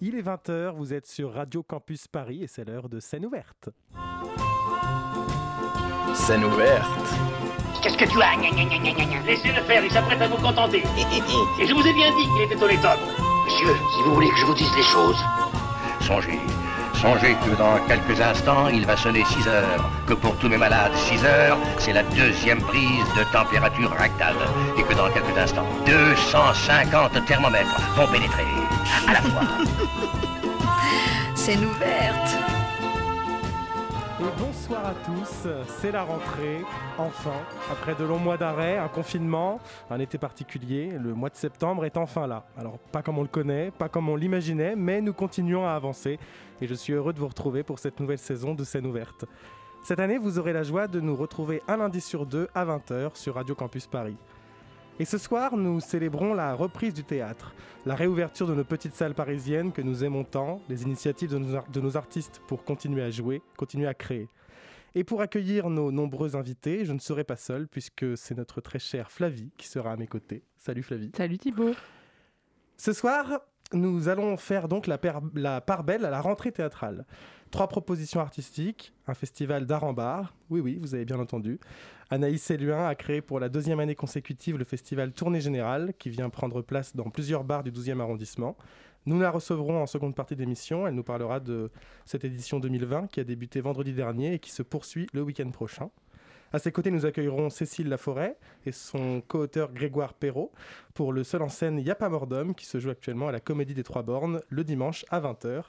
Il est 20h, vous êtes sur Radio Campus Paris et c'est l'heure de scène ouverte. Scène ouverte. Qu'est-ce que tu as? Laissez-le faire, il s'apprête à vous contenter. Et je vous ai bien dit qu'il était au top. Monsieur, si vous voulez que je vous dise les choses, Songez, songez que dans quelques instants, il va sonner 6 heures. Que pour tous mes malades, 6 heures, c'est la deuxième prise de température rectale. Et que dans quelques instants, 250 thermomètres vont pénétrer à la fois. Scène ouverte. Et bonsoir à tous, c'est la rentrée, enfin, après de longs mois d'arrêt, un confinement, un été particulier, le mois de septembre est enfin là. Alors pas comme on le connaît, pas comme on l'imaginait, mais nous continuons à avancer et je suis heureux de vous retrouver pour cette nouvelle saison de scène ouverte. Cette année, vous aurez la joie de nous retrouver un lundi sur deux à 20h sur Radio Campus Paris. Et ce soir, nous célébrons la reprise du théâtre, la réouverture de nos petites salles parisiennes que nous aimons tant, les initiatives de nos, ar- de nos artistes pour continuer à jouer, continuer à créer. Et pour accueillir nos nombreux invités, je ne serai pas seul puisque c'est notre très chère Flavie qui sera à mes côtés. Salut Flavie. Salut Thibaut. Ce soir, nous allons faire donc la part belle à la rentrée théâtrale. Trois propositions artistiques, un festival d'art en bar, oui oui, vous avez bien entendu. Anaïs Eluin a créé pour la deuxième année consécutive le festival Tournée Générale, qui vient prendre place dans plusieurs bars du 12e arrondissement. Nous la recevrons en seconde partie d'émission, elle nous parlera de cette édition 2020 qui a débuté vendredi dernier et qui se poursuit le week-end prochain. À ses côtés, nous accueillerons Cécile Laforêt et son co-auteur Grégoire Perrault pour le seul en scène Y'a pas qui se joue actuellement à la Comédie des Trois Bornes le dimanche à 20h.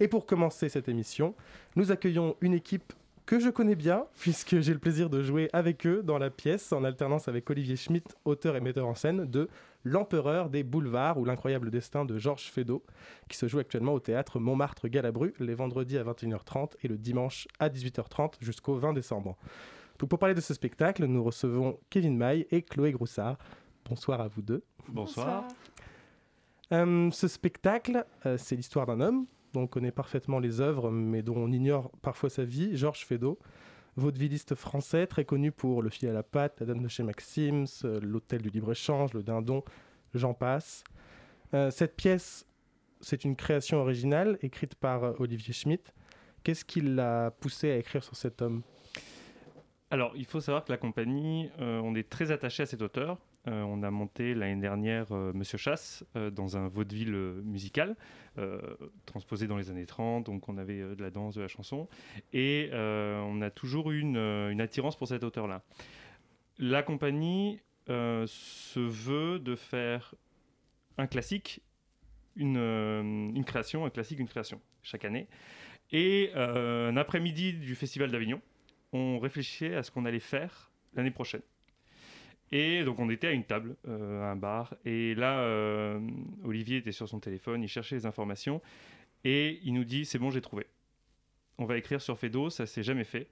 Et pour commencer cette émission, nous accueillons une équipe que je connais bien puisque j'ai le plaisir de jouer avec eux dans la pièce en alternance avec Olivier Schmitt, auteur et metteur en scène de L'Empereur des Boulevards ou L'incroyable destin de Georges Feydeau qui se joue actuellement au théâtre Montmartre-Galabru les vendredis à 21h30 et le dimanche à 18h30 jusqu'au 20 décembre. Donc pour parler de ce spectacle, nous recevons Kevin Maille et Chloé Groussard. Bonsoir à vous deux. Bonsoir. Euh, ce spectacle, euh, c'est l'histoire d'un homme dont on connaît parfaitement les œuvres, mais dont on ignore parfois sa vie, Georges Feydeau, vaudevilliste français très connu pour Le fil à la patte, La dame de chez Maxims, euh, L'hôtel du libre-échange, Le dindon, j'en passe. Euh, cette pièce, c'est une création originale écrite par euh, Olivier Schmitt. Qu'est-ce qui l'a poussé à écrire sur cet homme? Alors, il faut savoir que la compagnie, on est très attaché à cet auteur. Euh, on a monté l'année dernière euh, Monsieur Chasse euh, dans un vaudeville musical, transposé dans les années 30, donc on avait de la danse, de la chanson, et on a toujours eu une, attirance pour cet auteur-là. La compagnie se veut de faire un classique, une, une création, un classique, une création, chaque année. Et un après-midi du Festival d'Avignon, on réfléchissait à ce qu'on allait faire l'année prochaine. Et donc on était à une table, euh, à un bar, et là, euh, Olivier était sur son téléphone, il cherchait les informations, et il nous dit, c'est bon, j'ai trouvé. On va écrire sur Fedo, ça s'est jamais fait.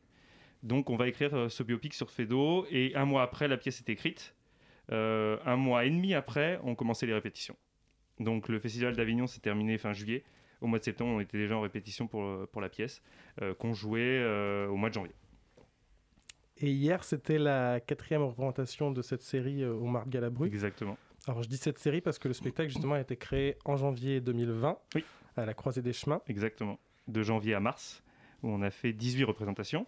Donc on va écrire euh, ce biopic sur Fedo, et un mois après, la pièce est écrite. Un mois et demi après, on commençait les répétitions. Donc le Festival d'Avignon s'est terminé fin juillet. Au mois de septembre, on était déjà en répétition pour, pour la pièce, qu'on jouait au mois de janvier. Et hier, c'était la quatrième représentation de cette série euh, au Marc Galabru. Exactement. Alors je dis cette série parce que le spectacle justement a été créé en janvier 2020 Oui. à la Croisée des Chemins. Exactement. De janvier à mars, où on a fait 18 représentations.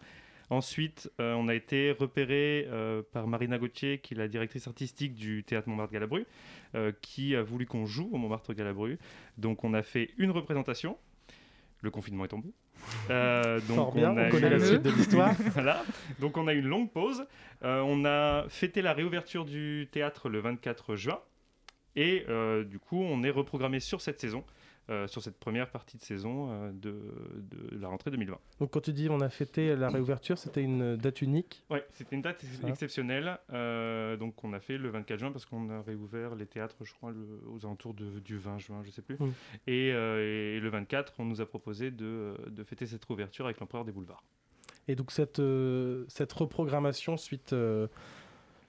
Ensuite, euh, on a été repéré euh, par Marina Gauthier, qui est la directrice artistique du théâtre Montmartre-Galabru, euh, qui a voulu qu'on joue au Montmartre-Galabru. Donc, on a fait une représentation. Le confinement est tombé. Euh, donc Fort bien, on, a connaît eu- la suite de l'histoire. voilà. Donc on a eu une longue pause. Euh, on a fêté la réouverture du théâtre le 24 juin. Et euh, du coup, on est reprogrammé sur cette saison, euh, sur cette première partie de saison euh, de, de la rentrée 2020. Donc quand tu dis on a fêté la réouverture, c'était une date unique? Ouais, c'était une date exceptionnelle. euh, donc on a fait le 24 juin parce qu'on a réouvert les théâtres, je crois, le- aux alentours de- du 20 juin, je sais plus. Et, et le 24, on nous a proposé de, de fêter cette réouverture avec l'empereur des boulevards. Et donc cette, cette reprogrammation suite,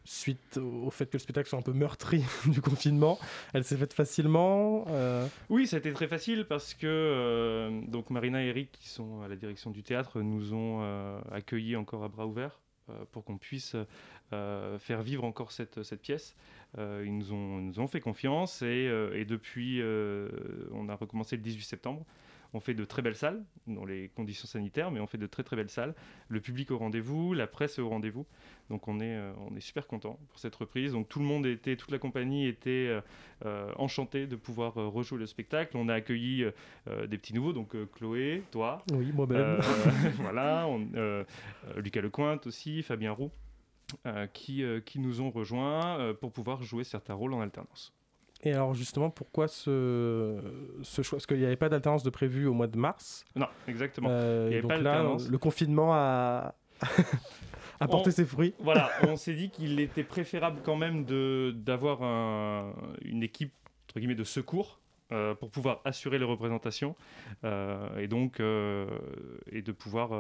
suite au fait que le spectacle soit un peu meurtri du confinement, elle s'est faite facilement. euh, Oui, ça a été très facile parce que euh, donc Marina et Eric, qui sont à la direction du théâtre, nous ont euh, accueillis encore à bras ouverts pour qu'on puisse faire vivre encore cette, pièce. ils, nous ont, nous ont fait confiance et depuis, on a recommencé le 18 septembre. On fait de très belles salles dans les conditions sanitaires, mais on fait de très très belles salles. Le public au rendez-vous, la presse est au rendez-vous. Donc on est, euh, on est super content pour cette reprise. Donc tout le monde était, toute la compagnie était euh, euh, enchantée de pouvoir rejouer le spectacle. On a accueilli des petits nouveaux, donc Chloé, toi. Oui, moi-même. voilà, Lucas Lecointe aussi, Fabien Roux. qui, qui nous ont rejoints pour pouvoir jouer certains rôles en alternance. Et alors justement, pourquoi ce, ce choix? Parce qu'il n'y avait pas d'alternance de prévu au mois de mars? Non, exactement. Euh, Il y avait pas là, le confinement a, apporté ses fruits. Voilà, on s'est dit qu'il était préférable quand même d'avoir un, une équipe entre guillemets de secours euh, pour pouvoir assurer les représentations euh, et donc et de pouvoir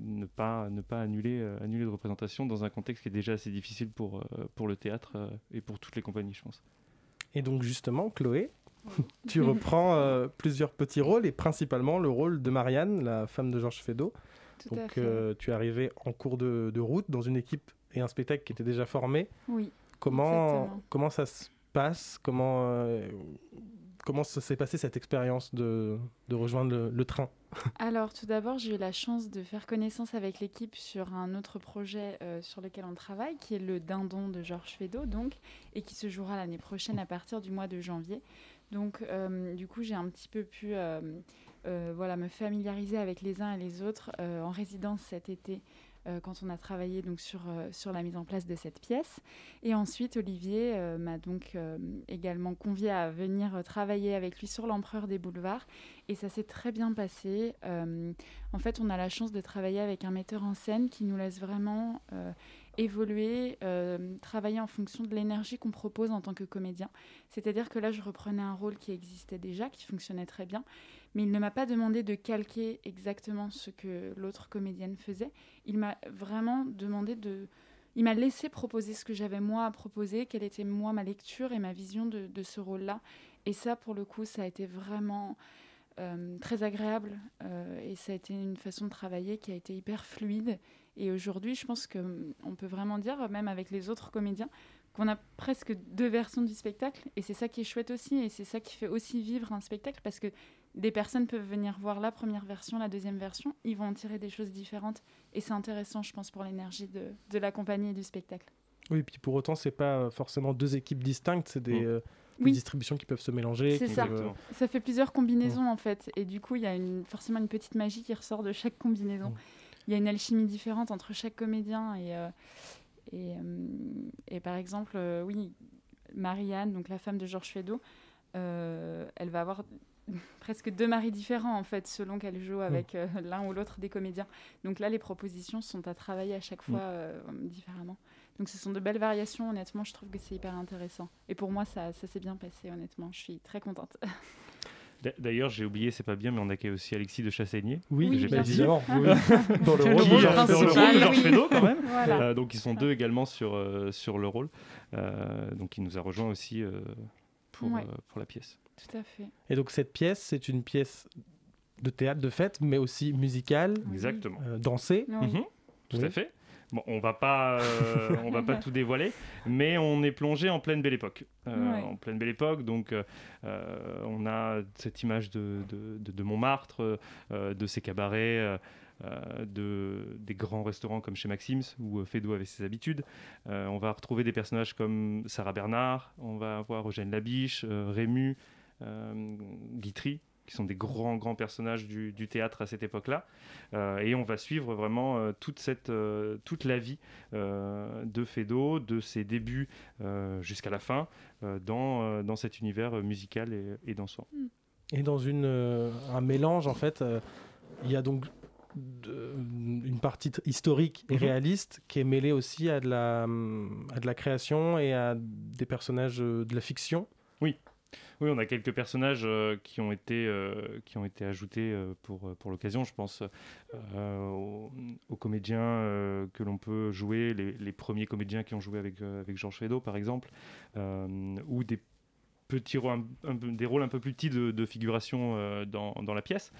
ne pas ne pas annuler annuler de représentation dans un contexte qui est déjà assez difficile pour pour le théâtre et pour toutes les compagnies, je pense. Et donc justement, Chloé, tu reprends euh, plusieurs petits rôles et principalement le rôle de Marianne, la femme de Georges Feydeau. donc euh, tu es arrivée en cours de, route dans une équipe et un spectacle qui était déjà formé. Oui. Comment, comment ça se passe? Comment, euh, comment s'est passée cette expérience de, rejoindre le, train? Alors, tout d'abord, j'ai eu la chance de faire connaissance avec l'équipe sur un autre projet euh, sur lequel on travaille, qui est le Dindon de Georges Feydeau, donc, et qui se jouera l'année prochaine à partir du mois de janvier. Donc, euh, du coup, j'ai un petit peu pu euh, voilà, me familiariser avec les uns et les autres en résidence cet été euh, quand on a travaillé donc sur, euh, sur la mise en place de cette pièce. Et ensuite, Olivier euh, m'a donc également convié à venir travailler avec lui sur l'Empereur des Boulevards. Et ça s'est très bien passé. en fait, on a la chance de travailler avec un metteur en scène qui nous laisse vraiment évoluer, travailler en fonction de l'énergie qu'on propose en tant que comédien. C'est-à-dire que là, je reprenais un rôle qui existait déjà, qui fonctionnait très bien, mais il ne m'a pas demandé de calquer exactement ce que l'autre comédienne faisait. Il m'a vraiment demandé de... Il m'a laissé proposer ce que j'avais moi à proposer, quelle était moi ma lecture et ma vision de, ce rôle-là. Et ça, pour le coup, ça a été vraiment euh, très agréable euh, et ça a été une façon de travailler qui a été hyper fluide. Et aujourd'hui, je pense qu'on peut vraiment dire, même avec les autres comédiens, qu'on a presque deux versions du spectacle. Et c'est ça qui est chouette aussi. Et c'est ça qui fait aussi vivre un spectacle parce que des personnes peuvent venir voir la première version, la deuxième version, ils vont en tirer des choses différentes. Et c'est intéressant, je pense, pour l'énergie de, de, la compagnie et du spectacle. Oui, puis pour autant, c'est pas forcément deux équipes distinctes, c'est des, mm. euh, distributions qui peuvent se mélanger. C'est ça. Ça fait plusieurs combinaisons, mm. en fait. Et du coup, il y a une, forcément une petite magie qui ressort de chaque combinaison. Mm. Il y a une alchimie différente entre chaque comédien. Et, euh, et, euh, et, par exemple, oui, Marianne, donc la femme de Georges Feydeau, elle va avoir presque deux maris différents en fait selon qu'elle joue avec euh, l'un ou l'autre des comédiens. Donc là les propositions sont à travailler à chaque fois euh, différemment. Donc ce sont de belles variations honnêtement, je trouve que c'est hyper intéressant. Et pour moi ça, ça s'est bien passé honnêtement, je suis très contente. D'ailleurs, j'ai oublié, c'est pas bien, mais on accueilli aussi Alexis de Chassaigné. Oui, j'ai pas dit. Dans le rôle de Georges Feydeau, quand même. Euh, donc, ils sont deux également sur, sur le rôle. donc, il nous a rejoint aussi pour, pour la pièce. Tout à fait. Et donc cette pièce, c'est une pièce de théâtre de fête, mais aussi musicale. Exactement. Euh, dansée. Mhm. Tout à fait. Bon, on va pas, euh, on va pas tout dévoiler, mais on est plongé en pleine belle époque. Euh, en pleine belle époque, donc on a cette image de, de, de Montmartre, de ses cabarets. Euh, de, des grands restaurants comme chez Maxims, où euh, Fedo avait ses habitudes. Euh, on va retrouver des personnages comme Sarah Bernard, on va avoir Eugène Labiche, Rému, Guitry, qui sont des grands, grands personnages du, théâtre à cette époque-là. et on va suivre vraiment toute, cette, toute la vie de Fedo, de ses débuts jusqu'à la fin, dans, dans cet univers musical et, et dansant. Et dans une, un mélange, en fait, il y a donc une partie historique et mhm. réaliste qui est mêlée aussi à de, la, à de la création et à des personnages euh, de la fiction. Oui. Oui, on a quelques personnages euh, qui, ont été, euh, qui ont été ajoutés pour, pour l'occasion. Je pense aux, comédiens que l'on peut jouer, les, premiers comédiens qui ont joué avec, avec Georges Feydeau, par exemple, ou des petits rôles, des rôles un peu plus petits de, de figuration dans, dans, la pièce.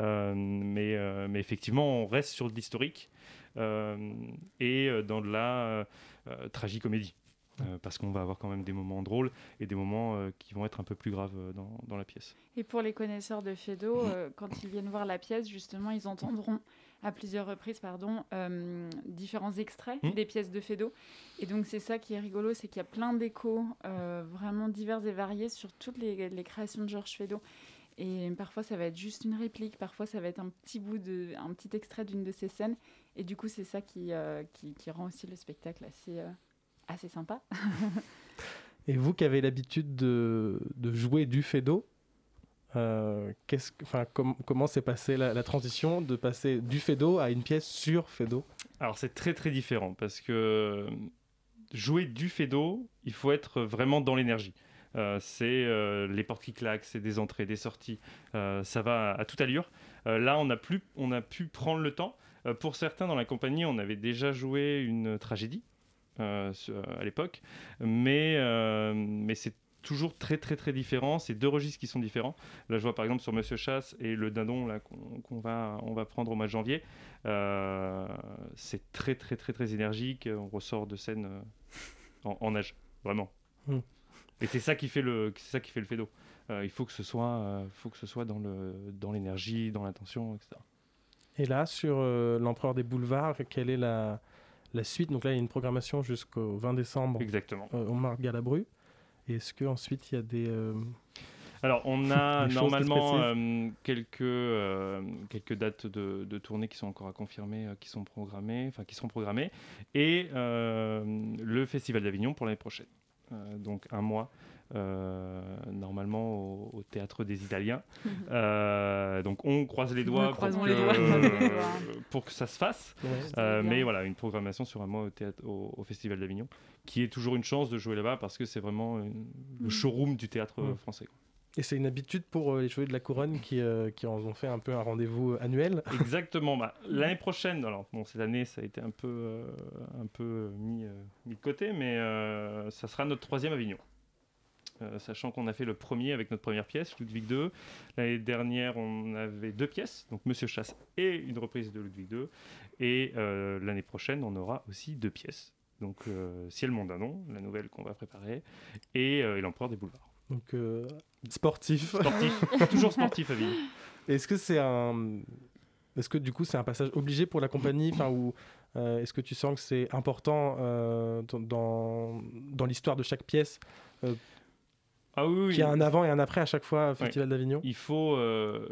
Euh, mais, euh, mais effectivement, on reste sur de l'historique euh, et euh, dans de la euh, euh, tragicomédie. Euh, parce qu'on va avoir quand même des moments drôles et des moments euh, qui vont être un peu plus graves euh, dans, dans la pièce. Et pour les connaisseurs de Fedo, euh, quand ils viennent voir la pièce, justement, ils entendront à plusieurs reprises pardon, différents extraits Mm. des pièces de Fedo. Et donc c'est ça qui est rigolo, c'est qu'il y a plein d'échos vraiment divers et variés sur toutes les, les créations de Georges Fedo. Et parfois ça va être juste une réplique, parfois ça va être un petit bout de, un petit extrait d'une de ces scènes. Et du coup c'est ça qui, qui, qui rend aussi le spectacle assez, assez sympa. Et vous qui avez l'habitude de, de jouer du Fedo, euh, qu'est-ce que- enfin, com- comment s'est passée la, la transition de passer du Fedo à une pièce sur Fedo? Alors c'est très très différent parce que euh, jouer du Fedo, il faut être vraiment dans l'énergie. Euh, c'est euh, les portes qui claquent, c'est des entrées, des sorties, euh, ça va à, à toute allure. Euh, là, on a, plus, on a pu prendre le temps. Euh, pour certains dans la compagnie, on avait déjà joué une tragédie à l'époque, mais, euh, mais c'est toujours très très très différent. C'est deux registres qui sont différents. Là, je vois par exemple sur Monsieur Chasse et le Dindon là qu'on va on va prendre au mois de janvier. Euh, c'est très très très très énergique. On ressort de scène euh, en, en nage, vraiment. Hmm. Et c'est ça qui fait le c'est ça qui fait le d'eau. il faut que ce soit euh, faut que ce soit dans le dans l'énergie, dans l'intention, etc. Et là, sur euh, l'Empereur des Boulevards, quelle est la, la suite Donc là, il y a une programmation jusqu'au 20 décembre Exactement. euh, au Marc Galabru. Et Est-ce qu'ensuite, il y a des... euh, Alors, on a normalement euh, quelques, euh, quelques dates de, de tournée qui sont encore à confirmer, euh, qui sont programmées, enfin qui sont programmées, et le Festival d'Avignon pour l'année prochaine. Donc un mois, normalement au, au Théâtre des Italiens. Euh, donc on croise les doigts, pour, que, les doigts. euh, pour que ça se fasse. ouais. Euh, mais voilà, une programmation sur un mois au, théâtre, au, au Festival d'Avignon, qui est toujours une chance de jouer là-bas parce que c'est vraiment une- le Mm. showroom du théâtre euh, Mm. français. quoi. Et c'est une habitude pour euh, les joueurs de la couronne qui, euh, qui en ont fait un peu un rendez-vous euh, annuel. Exactement. Bah, L'année prochaine, alors bon, cette année, ça a été un peu, euh, un peu mis, euh, mis de côté, mais euh, ça sera notre troisième Avignon. Euh, sachant qu'on a fait le premier avec notre première pièce, Ludwig II. L'année dernière, on avait deux pièces, donc Monsieur Chasse et une reprise de Ludwig II. Et euh, l'année prochaine, on aura aussi deux pièces. Donc euh, Ciel Mondanon, la nouvelle qu'on va préparer, et, et l'Empereur des Boulevards. Donc, euh, sportif. Sportif, toujours sportif Avignon. Est-ce que c'est un... Est-ce que du coup c'est un passage obligé pour la compagnie? Enfin, ou euh, est-ce que tu sens que c'est important euh, dans, dans l'histoire de chaque pièce Ah oui, oui. qu'il y a un avant et un après à chaque fois au Festival d'Avignon il faut. euh,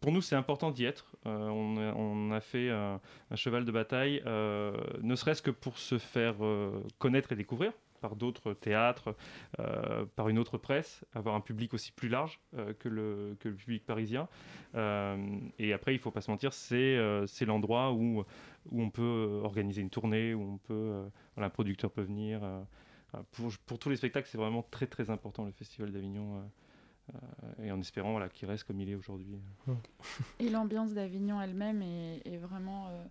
pour nous, c'est important d'y être. Euh, on, a, on a fait un, un cheval de bataille, euh, ne serait-ce que pour se faire connaître et découvrir par d'autres théâtres, euh, par une autre presse, avoir un public aussi plus large euh, que, le, que le public parisien. Euh, et après, il faut pas se mentir, c'est l'endroit où, où on peut organiser une tournée, où on peut, voilà, un producteur peut venir. Euh, pour, pour tous les spectacles, c'est vraiment très très important le Festival d'Avignon. euh, euh, et en espérant voilà, qu'il reste comme il est aujourd'hui. Et l'ambiance d'Avignon elle-même est, est vraiment. euh,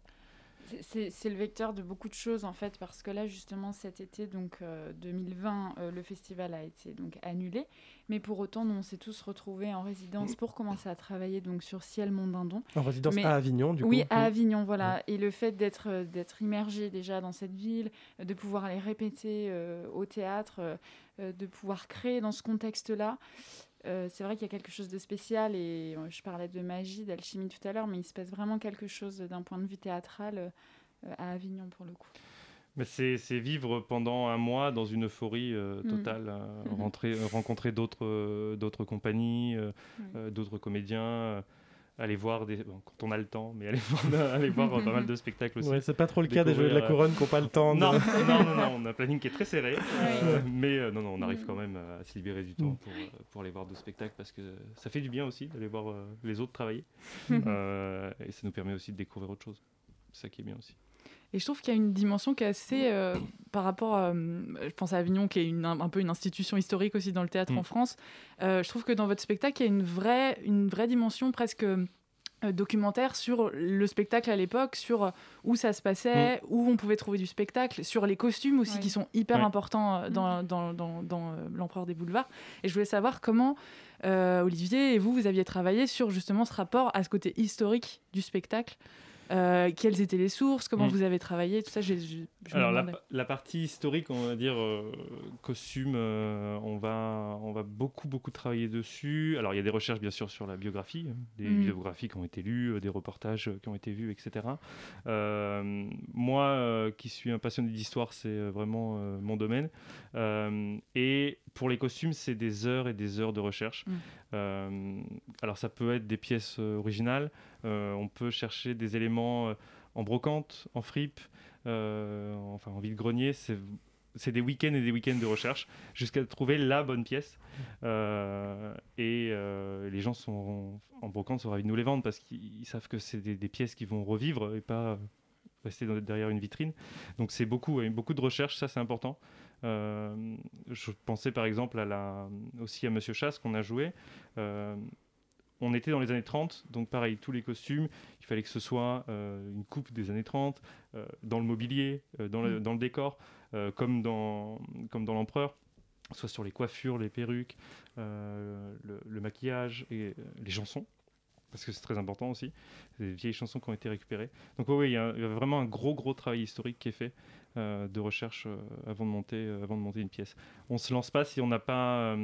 c'est- le vecteur de beaucoup de choses en fait, parce que là justement cet été, donc euh, 2020, euh, le festival a été donc annulé, mais pour autant, nous, on s'est tous retrouvés en résidence pour commencer à travailler donc sur Ciel Mondindon. En résidence Mais- à Avignon, du oui, coup. à Avignon, voilà. Et le fait d'être euh, d'être immergé déjà dans cette ville, euh, de pouvoir aller répéter euh, au théâtre, euh, euh, de pouvoir créer dans ce contexte-là, euh, c'est vrai qu'il y a quelque chose de spécial. Et euh, je parlais de magie, d'alchimie tout à l'heure, mais il se passe vraiment quelque chose d'un point de vue théâtral euh, à Avignon pour le coup. Mais c'est vivre pendant un mois dans une euphorie Mm. totale, Mhm. rentrer, rencontrer d'autres d'autres compagnies, Oui. d'autres comédiens, aller voir des. bon, quand on a le temps, mais aller voir, aller voir euh, pas mal de spectacles aussi. Ouais, c'est pas trop le cas des joueurs de la couronne qui n'ont pas le temps. de- Non, non, non, non, on a un planning qui est très serré, euh, mais euh, non, non, on arrive quand même à se libérer du temps Mm. pour, euh, pour aller voir deux spectacles parce que ça fait du bien aussi d'aller voir euh, les autres travailler. Euh, et ça nous permet aussi de découvrir autre chose. C'est ça qui est bien aussi. Et je trouve qu'il y a une dimension qui est assez, euh, par rapport à, euh, je pense à Avignon, qui est une, un, un peu une institution historique aussi dans le théâtre Mm. en France. Euh, je trouve que dans votre spectacle, il y a une vraie, une vraie dimension presque documentaire sur le spectacle à l'époque, sur où ça se passait, où on pouvait trouver du spectacle, sur les costumes aussi qui sont hyper importants dans, dans, dans, dans, euh, l'empereur des boulevards. Et je voulais savoir comment euh, Olivier et vous, vous aviez travaillé sur justement ce rapport à ce côté historique du spectacle. Euh, quelles étaient les sources, comment Mm. vous avez travaillé, tout ça. Alors la, partie historique, on va dire euh, costume, euh, on va on va beaucoup beaucoup travailler dessus. Alors il y a des recherches bien sûr sur la biographie, hein, des Mhm. biographies qui ont été lues, euh, des reportages qui ont été vus, etc. Moi qui suis un passionné d'histoire, c'est vraiment mon domaine. Et pour les costumes, c'est des heures et des heures de recherche. Mhm. Euh, alors ça peut être des pièces euh, originales, euh, on peut chercher des éléments en brocante, en fripe, enfin en vide-grenier. C'est des week-ends et des week-ends de recherche jusqu'à trouver la bonne pièce. Et les gens sont en, brocante sont ravis de nous les vendre parce qu'ils ils savent que c'est des, pièces qui vont revivre et pas rester derrière une vitrine. Donc c'est beaucoup, beaucoup de recherche, ça c'est important. Euh, je pensais par exemple à la, aussi à Monsieur Chasse qu'on a joué. Euh, on était dans les années 30, donc pareil, tous les costumes, il fallait que ce soit euh, une coupe des années 30, euh, dans le mobilier, euh, dans, le, dans le décor, comme dans, comme dans l'Empereur, soit sur les coiffures, les perruques, le, le maquillage et les chansons, parce que c'est très important aussi, des vieilles chansons qui ont été récupérées. Donc oui, il y a vraiment un gros, gros travail historique qui est fait euh, de recherche euh, avant, de monter, euh, avant de monter une pièce. On se lance pas si on n'a pas,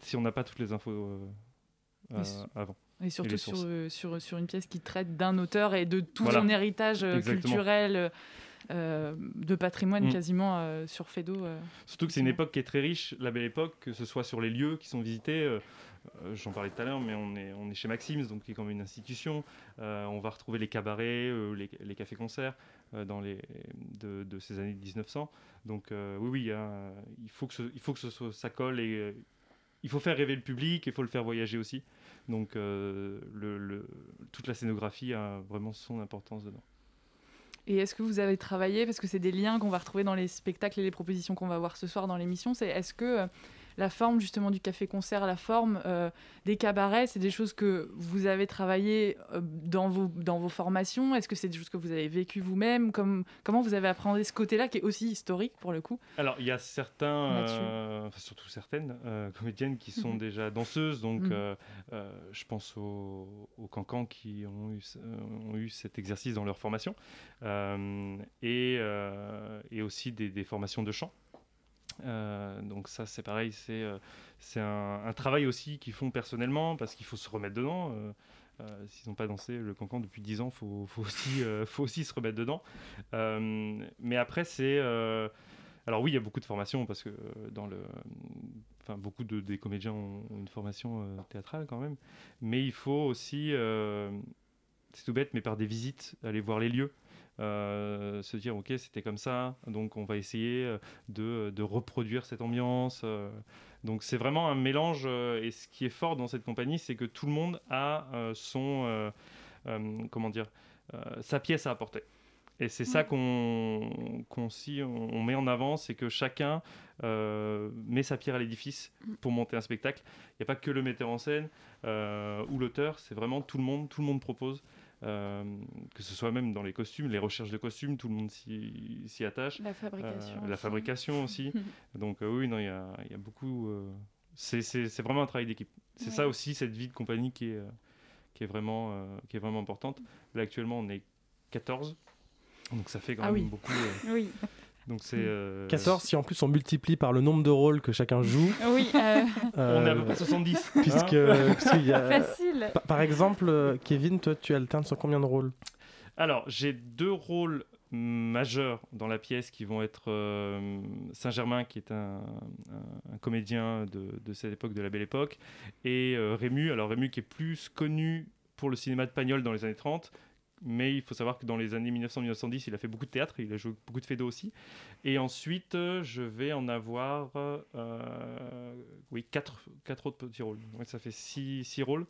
si on pas toutes les infos avant. Et surtout sur, sur, sur une pièce qui traite d'un auteur et de tout Voilà. son héritage Exactement. culturel, euh, de patrimoine Mm. quasiment euh, sur Fedo. euh. Surtout que c'est une époque qui est très riche, la belle époque, que ce soit sur les lieux qui sont visités. J'en parlais tout à l'heure, mais on est, on est chez Maxims, donc qui est quand même une institution. On va retrouver les cabarets, les, les cafés-concerts dans les, de, ces années 1900. Donc euh, oui, oui, a- il faut que, ça colle et euh, il faut faire rêver le public, il faut le faire voyager aussi. Donc euh, toute la scénographie a vraiment son importance dedans. Et est-ce que vous avez travaillé, parce que c'est des liens qu'on va retrouver dans les spectacles et les propositions qu'on va voir ce soir dans l'émission, c'est est-ce que euh, la forme justement du café-concert, la forme euh, des cabarets, c'est des choses que vous avez travaillé euh, dans, vos, dans vos formations? Est-ce que c'est des choses que vous avez vécues vous-même? Comme, Comment vous avez appréhendé ce côté-là qui est aussi historique pour le coup? Alors, il y a certains, euh, enfin, surtout certaines comédiennes qui sont Mhm. déjà danseuses. Donc, Mhm. je pense aux, aux cancans qui ont eu, ont eu cet exercice dans leur formation. Et, et aussi des, des formations de chant. Euh, donc ça c'est pareil, c'est euh, c'est un, travail aussi qu'ils font personnellement parce qu'il faut se remettre dedans. euh, S'ils n'ont pas dansé le cancan depuis 10 ans, il faut, faut, aussi, faut aussi se remettre dedans. Mais après, c'est. alors, oui, il y a beaucoup de formations parce que dans le. Enfin, beaucoup de, des comédiens ont une formation théâtrale quand même. Mais il faut aussi. c'est tout bête, mais par des visites, aller voir les lieux. Euh, se dire, ok, c'était comme ça, donc on va essayer euh, de, de reproduire cette ambiance. euh. donc c'est vraiment un mélange, et ce qui est fort dans cette compagnie, c'est que tout le monde a son, comment dire, sa pièce à apporter. Et c'est ça qu'on qu'on si on, on met en avant, c'est que chacun euh, met sa pierre à l'édifice pour monter un spectacle. Il n'y a pas que le metteur en scène euh, ou l'auteur, c'est vraiment tout le monde, tout le monde propose. Euh, que ce soit même dans les costumes, les recherches de costumes, tout le monde s'y attache. La fabrication. Euh, la fabrication aussi. Donc euh, oui, non, il y a, il y a beaucoup. c'est- vraiment un travail d'équipe. C'est Ouais. ça aussi cette vie de compagnie qui est, qui est vraiment, qui est vraiment importante. Là actuellement, on est 14. Donc ça fait quand Ah même oui. beaucoup. euh, Oui, donc c'est. euh, 14, si en plus on multiplie par le nombre de rôles que chacun joue. oui, euh, On est à peu euh, près 70. puisque, hein. puisqu'il y a- facile. Pa- Par exemple, euh, Kevin, toi, tu alternes sur combien de rôles? Alors, j'ai deux rôles majeurs dans la pièce qui vont être euh, Saint-Germain, qui est un, un- un comédien de, de cette époque, de la Belle Époque, et euh, Rému. Alors, Rému qui est plus connu pour le cinéma de Pagnol dans les années 30, mais il faut savoir que dans les années 1900-1910, il a fait beaucoup de théâtre, il a joué beaucoup de Fédo aussi. Et ensuite, euh, je vais en avoir euh, oui, quatre, quatre autres petits rôles. Ouais, ça fait six, six rôles.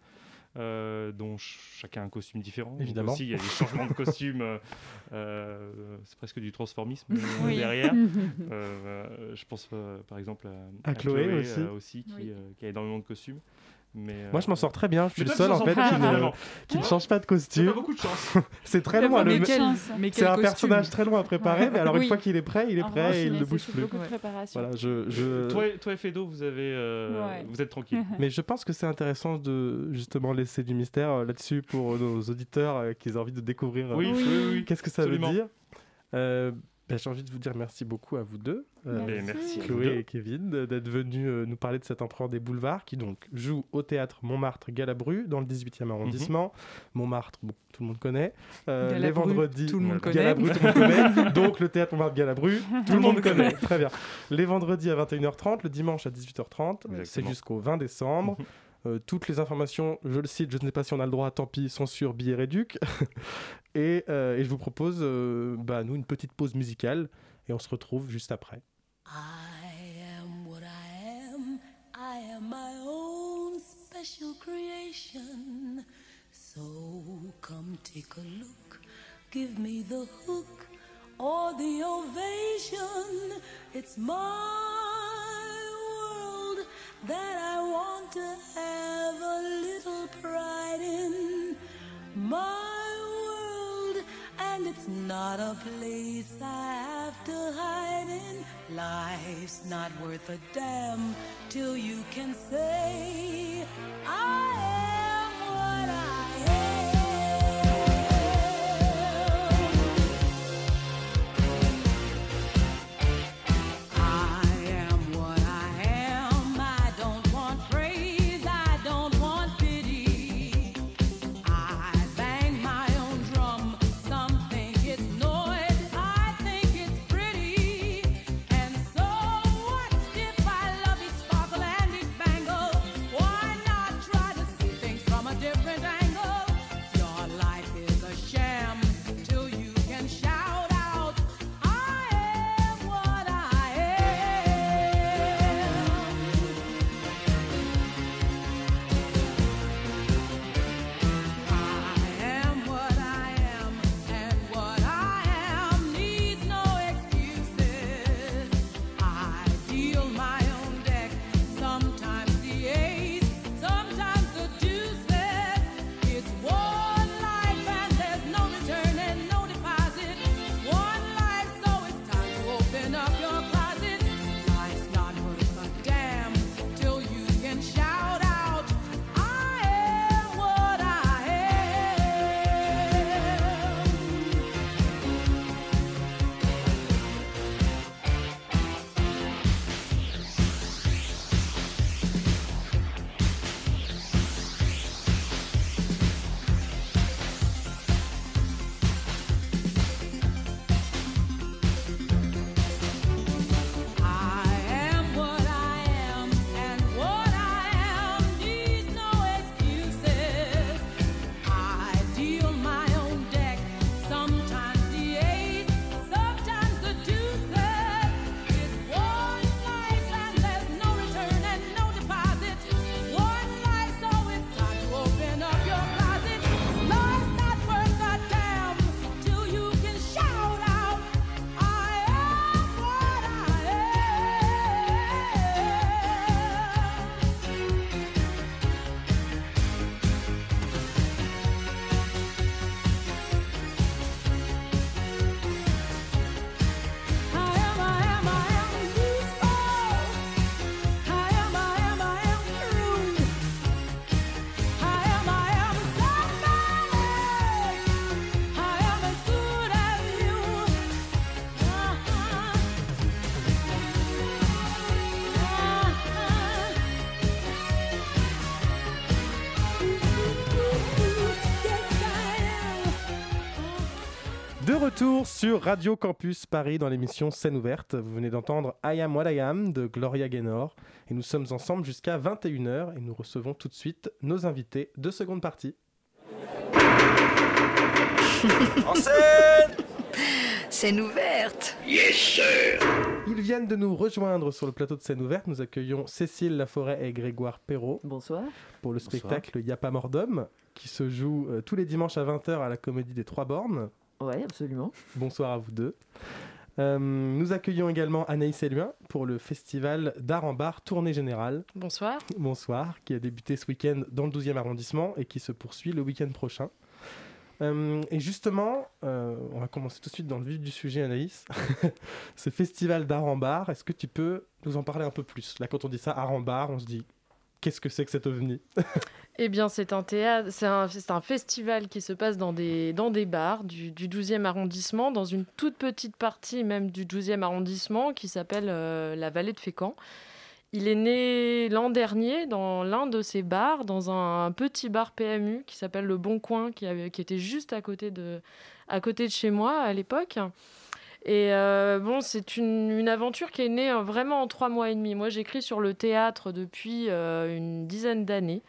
euh, dont ch- chacun a un costume différent. Donc Évidemment. aussi, il y a des changements de costume. euh, euh, c'est presque du transformisme euh, Oui. derrière. Euh, je pense euh, par exemple à, À Chloé aussi. euh, qui, Oui. euh, qui a énormément de costumes. Mais, euh, Moi, je m'en sors très bien. Je suis le seul en fait qui ne, finalement. qui ne change pas de costume. pas beaucoup de chance. C'est très long. Mais le- C'est un personnage très long à préparer, mais alors une fois qu'il est prêt, il est En prêt et il ne bouge plus. beaucoup de Ouais. préparation. Voilà, je, je... Toi, et- toi et Fedo, vous avez, euh, Ouais. vous êtes tranquille. Mais je pense que c'est intéressant de justement laisser du mystère euh, là-dessus pour nos auditeurs euh, qui ont envie de découvrir euh, Oui, oui, qu'est-ce que ça absolument. veut dire. Ben, J'ai envie de vous dire merci beaucoup à vous deux, euh, merci. Chloé deux. et Kevin, d'être venus euh, nous parler de cet empereur des boulevards qui donc joue au théâtre Montmartre-Galabru dans le 18e arrondissement. Montmartre, bon, tout le monde connaît. Euh, les vendredis, tout le monde connaît. Galabru, tout le monde connaît. donc le théâtre Montmartre-Galabru, tout le monde connaît. Très bien. Les vendredis à 21h30, le dimanche à 18h30. C'est jusqu'au 20 décembre. Euh, toutes les informations, je le cite, je ne sais pas si on a le droit, tant pis, sont sur Billet et, euh, et je vous propose, euh, bah, nous, une petite pause musicale et on se retrouve juste après. So come take a look. Give me the hook or the ovation. It's it's not a place I have to hide in. Life's not worth a damn till you can say, I retour sur Radio Campus Paris dans l'émission Scène ouverte. Vous venez d'entendre I Am What I Am de Gloria Gaynor. Et nous sommes ensemble jusqu'à 21h et nous recevons tout de suite nos invités de seconde partie. Scène ouverte. Yes, sir. Ils viennent de nous rejoindre sur le plateau de Scène ouverte. Nous accueillons Cécile Laforêt et Grégoire Perrault Bonsoir. pour le spectacle Y'a pas mort d'homme qui se joue euh, tous les dimanches à 20h à la Comédie des Trois Bornes. Ouais, absolument. Bonsoir à vous deux. Euh, nous accueillons également Anaïs Eluin pour le festival d'art en bar Tournée Générale. Bonsoir. Bonsoir, qui a débuté ce week-end dans le 12e arrondissement et qui se poursuit le week-end prochain. Euh, et justement, euh, on va commencer tout de suite dans le vif du sujet, Anaïs. ce festival d'art en bar, est-ce que tu peux nous en parler un peu plus? Là, quand on dit ça, art en bar, on se dit qu'est-ce que c'est que cet ovni Eh bien, c'est un théâtre, c'est un, festival qui se passe dans des, dans des bars du, du 12e arrondissement, dans une toute petite partie même du 12e arrondissement qui s'appelle euh, la vallée de Fécamp. Il est né l'an dernier dans l'un de ces bars, dans un petit bar PMU qui s'appelle Le Bon Coin, qui, qui était juste à côté de, à côté de chez moi à l'époque. Et euh, bon, c'est une, une aventure qui est née euh, vraiment en trois mois et demi. Moi, j'écris sur le théâtre depuis euh, une dizaine d'années.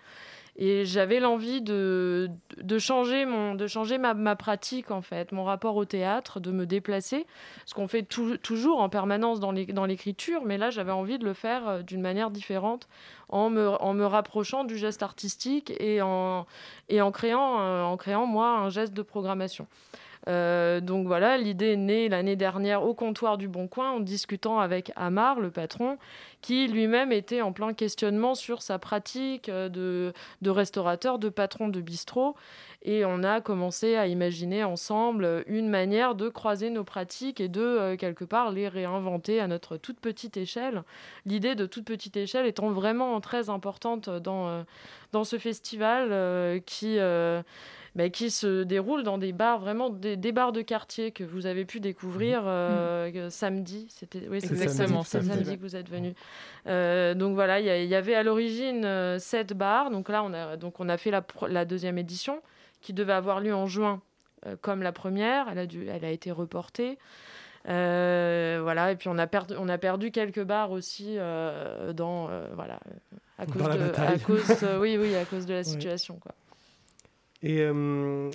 Et j'avais l'envie de, de changer, mon, de changer ma, ma pratique, en fait, mon rapport au théâtre, de me déplacer. Ce qu'on fait tou- toujours en permanence dans l'é- dans l'écriture, mais là, j'avais envie de le faire euh, d'une manière différente, en me, en me rapprochant du geste artistique et en, et en, créant, en créant, moi, un geste de programmation. Euh, donc voilà, l'idée est née l'année dernière au comptoir du Bon Coin en discutant avec Amar, le patron, qui lui-même était en plein questionnement sur sa pratique euh, de, restaurateur, de patron de bistrot. Et on a commencé à imaginer ensemble une manière de croiser nos pratiques et de, euh, quelque part, les réinventer à notre toute petite échelle. L'idée de toute petite échelle étant vraiment très importante dans, dans ce festival qui... bah, qui se déroule dans des bars, vraiment des, des bars de quartier que vous avez pu découvrir euh, euh, samedi. C'était oui, C'est exactement samedi, c'est fait. samedi que vous êtes venu. Euh, donc voilà, il y, y avait à l'origine euh, sept bars. Donc là, on a, donc on a fait la, la deuxième édition qui devait avoir lieu en juin, euh, comme la première. Elle a, dû, elle a été reportée. Euh, voilà, et puis on a, perdu, on a perdu quelques bars aussi euh, dans, euh, voilà, à cause, Dans de, à cause, euh, oui, oui, à cause de la Ouais. situation. Quoi. Et, euh,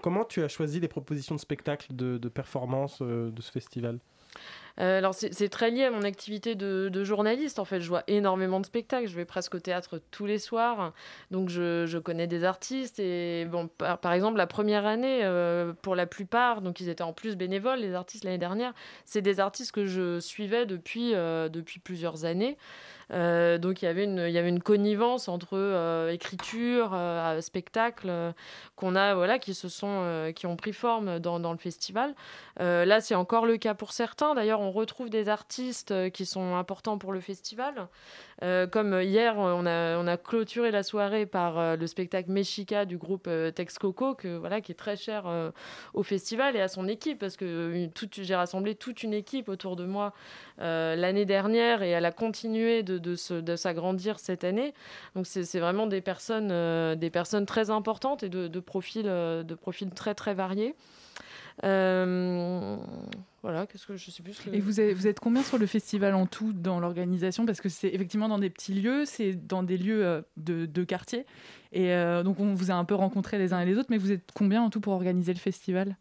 comment tu as choisi les propositions de spectacles, de, de performances euh, de ce festival? Euh, alors c'est très lié à mon activité de, journaliste. En fait, je vois énormément de spectacles. Je vais presque au théâtre tous les soirs, donc je, connais des artistes. Et bon, par, exemple, la première année, euh, pour la plupart, donc ils étaient en plus bénévoles, les artistes l'année dernière. C'est des artistes que je suivais depuis euh, depuis plusieurs années. Donc il y avait une il y avait une connivence entre écriture, spectacle qu'on a voilà qui se sont qui ont pris forme dans, dans le festival. Là, c'est encore le cas pour certains. D'ailleurs, on retrouve des artistes euh, qui sont importants pour le festival. Euh, comme hier, on a, clôturé la soirée par euh, le spectacle Mexica du groupe euh, Texcoco, que, voilà, qui est très cher euh, au festival et à son équipe, parce que euh, j'ai rassemblé toute une équipe autour de moi euh, l'année dernière et elle a continué de, s'agrandir cette année. Donc, c'est, vraiment des personnes, euh, des personnes très importantes et de, profils, euh, de profils très, très variés. Euh, voilà, qu'est-ce que je sais plus. Et vous êtes, vous êtes combien sur le festival en tout dans l'organisation? Parce que c'est effectivement dans des petits lieux, c'est dans des lieux euh, de, de quartier. Et euh, donc on vous a un peu rencontrés les uns et les autres, mais vous êtes combien en tout pour organiser le festival?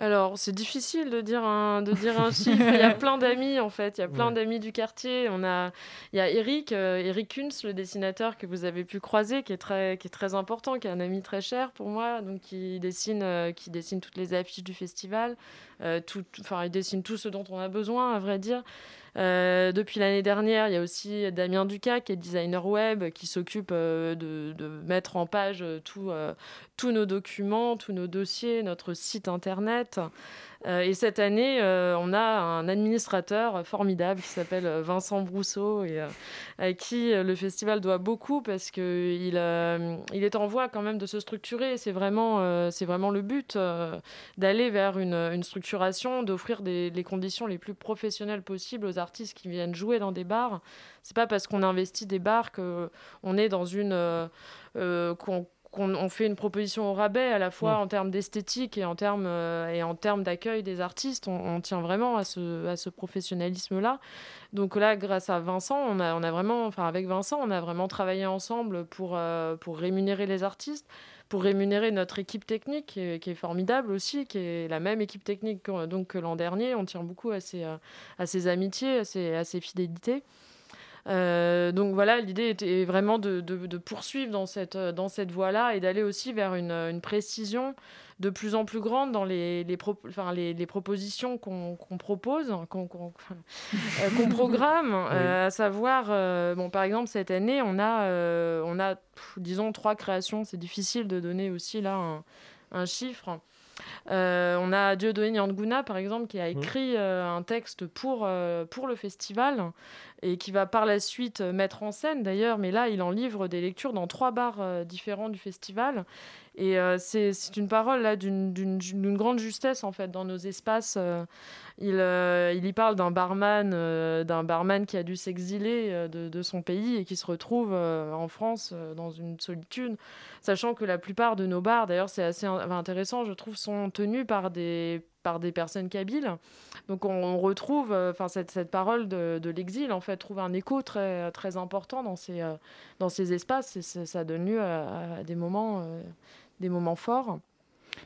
Alors, c'est difficile de dire un, de dire un chiffre. Il y a plein d'amis, en fait. Il y a plein Ouais. d'amis du quartier. On a, il y a Eric, euh, Eric Kunz, le dessinateur que vous avez pu croiser, qui est très, qui est très important, qui est un ami très cher pour moi. Donc, qui dessine, euh, qui dessine toutes les affiches du festival. Euh, tout, enfin, il dessine tout ce dont on a besoin, à vrai dire. Euh, depuis l'année dernière, il y a aussi Damien Ducas, qui est designer web, qui s'occupe euh, de, mettre en page euh, tous nos documents, tous nos dossiers, notre site internet. Euh, et cette année, euh, on a un administrateur formidable qui s'appelle euh, Vincent Brousseau et à qui le festival doit beaucoup parce qu'il il est en voie quand même de se structurer. C'est vraiment, c'est vraiment le but d'aller vers une, structuration, d'offrir les conditions les plus professionnelles possibles aux artistes qui viennent jouer dans des bars. C'est pas parce qu'on investit des bars qu'on est dans une. Qu'on on fait une proposition au rabais à la fois Mm. en termes d'esthétique et en termes euh, et en termes d'accueil des artistes. On, on tient vraiment à ce, à ce professionnalisme là donc là grâce à Vincent on a, on a vraiment enfin avec Vincent on a vraiment travaillé ensemble pour euh, pour rémunérer les artistes pour rémunérer notre équipe technique qui est, qui est formidable aussi qui est la même équipe technique que, donc que l'an dernier. On tient beaucoup à ses, euh, à ses amitiés à ses, à ses fidélités Euh, donc voilà, l'idée était vraiment de, de- de poursuivre dans cette, dans cette voie-là et d'aller aussi vers une, une précision de plus en plus grande dans les, les, pro- enfin, les, les propositions qu'on propose, qu'on qu'on- euh, programme, euh, à savoir, euh, bon, par exemple, cette année, on a, euh, on a pff, disons, trois créations. C'est difficile de donner aussi là un, un chiffre. Euh, on a Dieudonné Nyanguna, par exemple, qui a écrit euh, un texte pour, euh, pour le festival et qui va par la suite mettre en scène d'ailleurs, mais là, il en livre des lectures dans trois bars différents du festival. Et euh, c'est une parole là d'une- grande justesse en fait dans nos espaces. euh, il, euh, il y parle d'un barman, euh, d'un barman qui a dû s'exiler euh, de, son pays et qui se retrouve en France dans une solitude, sachant que la plupart de nos bars, d'ailleurs c'est assez in- intéressant, je trouve, sont tenus par des par des personnes kabyles. Donc on, retrouve, cette, cette parole de, l'exil en fait trouve un écho très très important dans ces dans ces espaces et ça donne lieu à, des moments des moments forts.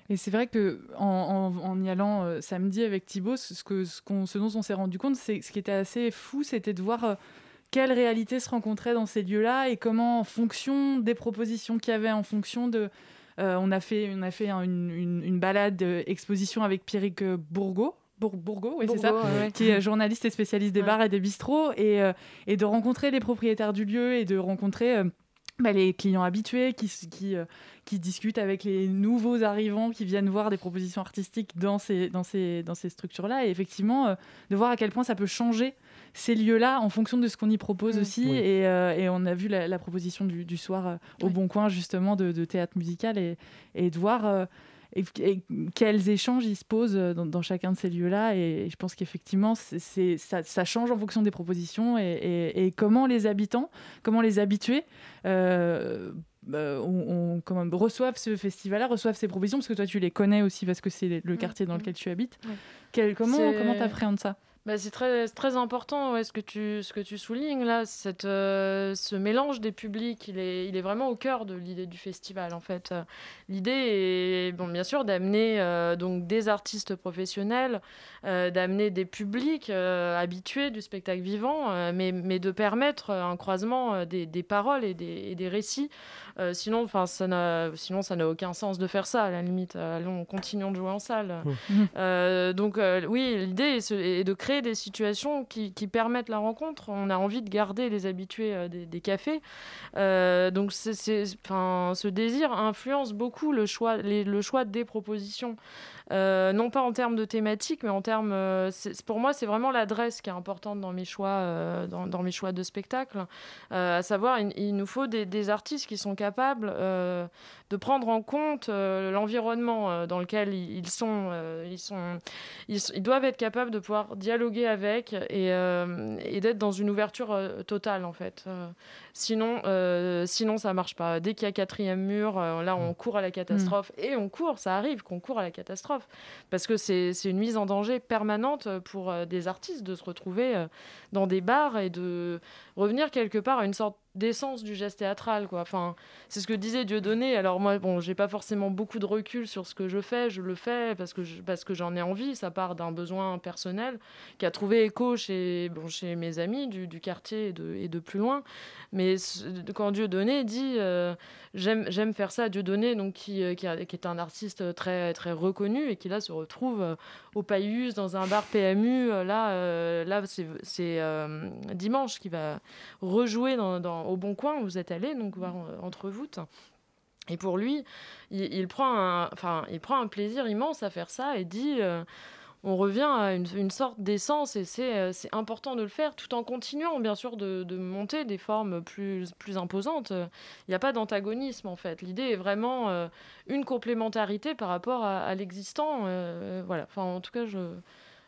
Et c'est vrai que en, en- en y allant euh, samedi avec Thibaut, ce, que, ce, qu'on- ce dont on s'est rendu compte, c'est ce qui était assez fou, c'était de voir euh, quelles réalités se rencontraient dans ces lieux-là et comment, en fonction des propositions qu'il y avait, en fonction de. euh, on a fait, on a fait un- une, une- une balade euh, exposition avec Pierrick euh, Bourgault. Bour- Bourgault, oui, c'est ça, ouais, qui est journaliste et spécialiste des bars et des bistrots, et, euh, et de rencontrer les propriétaires du lieu et de rencontrer euh, bah, les clients habitués qui, qui, euh, qui discutent avec les nouveaux arrivants qui viennent voir des propositions artistiques dans ces, dans ces, dans ces structures-là. Et effectivement, euh, de voir à quel point ça peut changer ces lieux-là en fonction de ce qu'on y propose aussi. Oui. Et, euh, et on a vu la, la proposition du, du soir au Bon Coin, justement, de, de théâtre musical et, et de voir. Et, et quels échanges ils se posent euh, dans, dans chacun de ces lieux-là. Et, je pense qu'effectivement, c'est, ça, ça change en fonction des propositions et, comment les habitants, comment les habitués euh, euh, on, on- comment, reçoivent ce festival-là, reçoivent ces propositions, parce que toi, tu les connais aussi parce que c'est le quartier dans lequel tu habites. Ouais. Quel- comment comment t'appréhendes ça? Bah, c'est très, très important ce, que tu, soulignes là, cette, euh, ce mélange des publics, il est, vraiment au cœur de l'idée du festival en fait. L'idée est bon, bien sûr d'amener euh, donc des artistes professionnels, euh, d'amener des publics habitués du spectacle vivant, mais, mais de permettre un croisement des, paroles et des récits. Euh, sinon, enfin, ça n'a, sinon, ça n'a aucun sens de faire ça. À la limite, Euh, allons, continuons de jouer en salle. Mhm. Euh, donc, euh, oui, l'idée est, de créer des situations qui, qui permettent la rencontre. On a envie de garder les habitués des, des cafés. Donc, c'est, c'est- enfin, ce désir influence beaucoup le choix, les- le choix des propositions. Euh, non pas en termes de thématique, mais en termes. euh, pour moi, c'est vraiment l'adresse qui est importante dans mes choix, euh, dans, mes choix de spectacle. À savoir, il, nous faut des, artistes qui sont capables de prendre en compte euh, l'environnement euh, dans lequel ils, ils sont. euh, ils, sont ils, doivent être capables de pouvoir dialoguer avec et, euh, et d'être dans une ouverture euh, totale, en fait. Euh, sinon, euh, sinon, ça marche pas. Dès qu'il y a quatrième mur, euh, là, on court à la catastrophe. Et on court, ça arrive qu'on court à la catastrophe. Parce que c'est c'est une mise en danger permanente pour euh, des artistes de se retrouver euh, dans des bars et de revenir quelque part à une sorte d'essence du geste théâtral quoi. Enfin c'est ce que disait Dieudonné. Alors moi bon j'ai pas forcément beaucoup de recul sur ce que je fais. Je le fais parce que parce que j'en ai envie. Ça part d'un besoin personnel qui a trouvé écho chez bon chez mes amis du, du quartier et de, et de plus loin. Mais quand Dieudonné dit euh, j'aime j'aime faire ça Dieudonné donc qui, euh, qui, a- est un artiste très très reconnu et qui là se retrouve euh, au Payus dans un bar PMU là là c'est dimanche qui va rejouer dans- au Bon Coin vous êtes allé donc voir euh, entre voûtes et pour lui il, il prend un enfin il prend un plaisir immense à faire ça et dit euh, on revient à une, une sorte d'essence et c'est euh, c'est important de le faire tout en continuant bien sûr de, de monter des formes plus, plus imposantes. Il n'y a pas d'antagonisme en fait. L'idée est vraiment euh, une complémentarité par rapport à, à l'existant. euh, voilà. Enfin, en tout cas, je,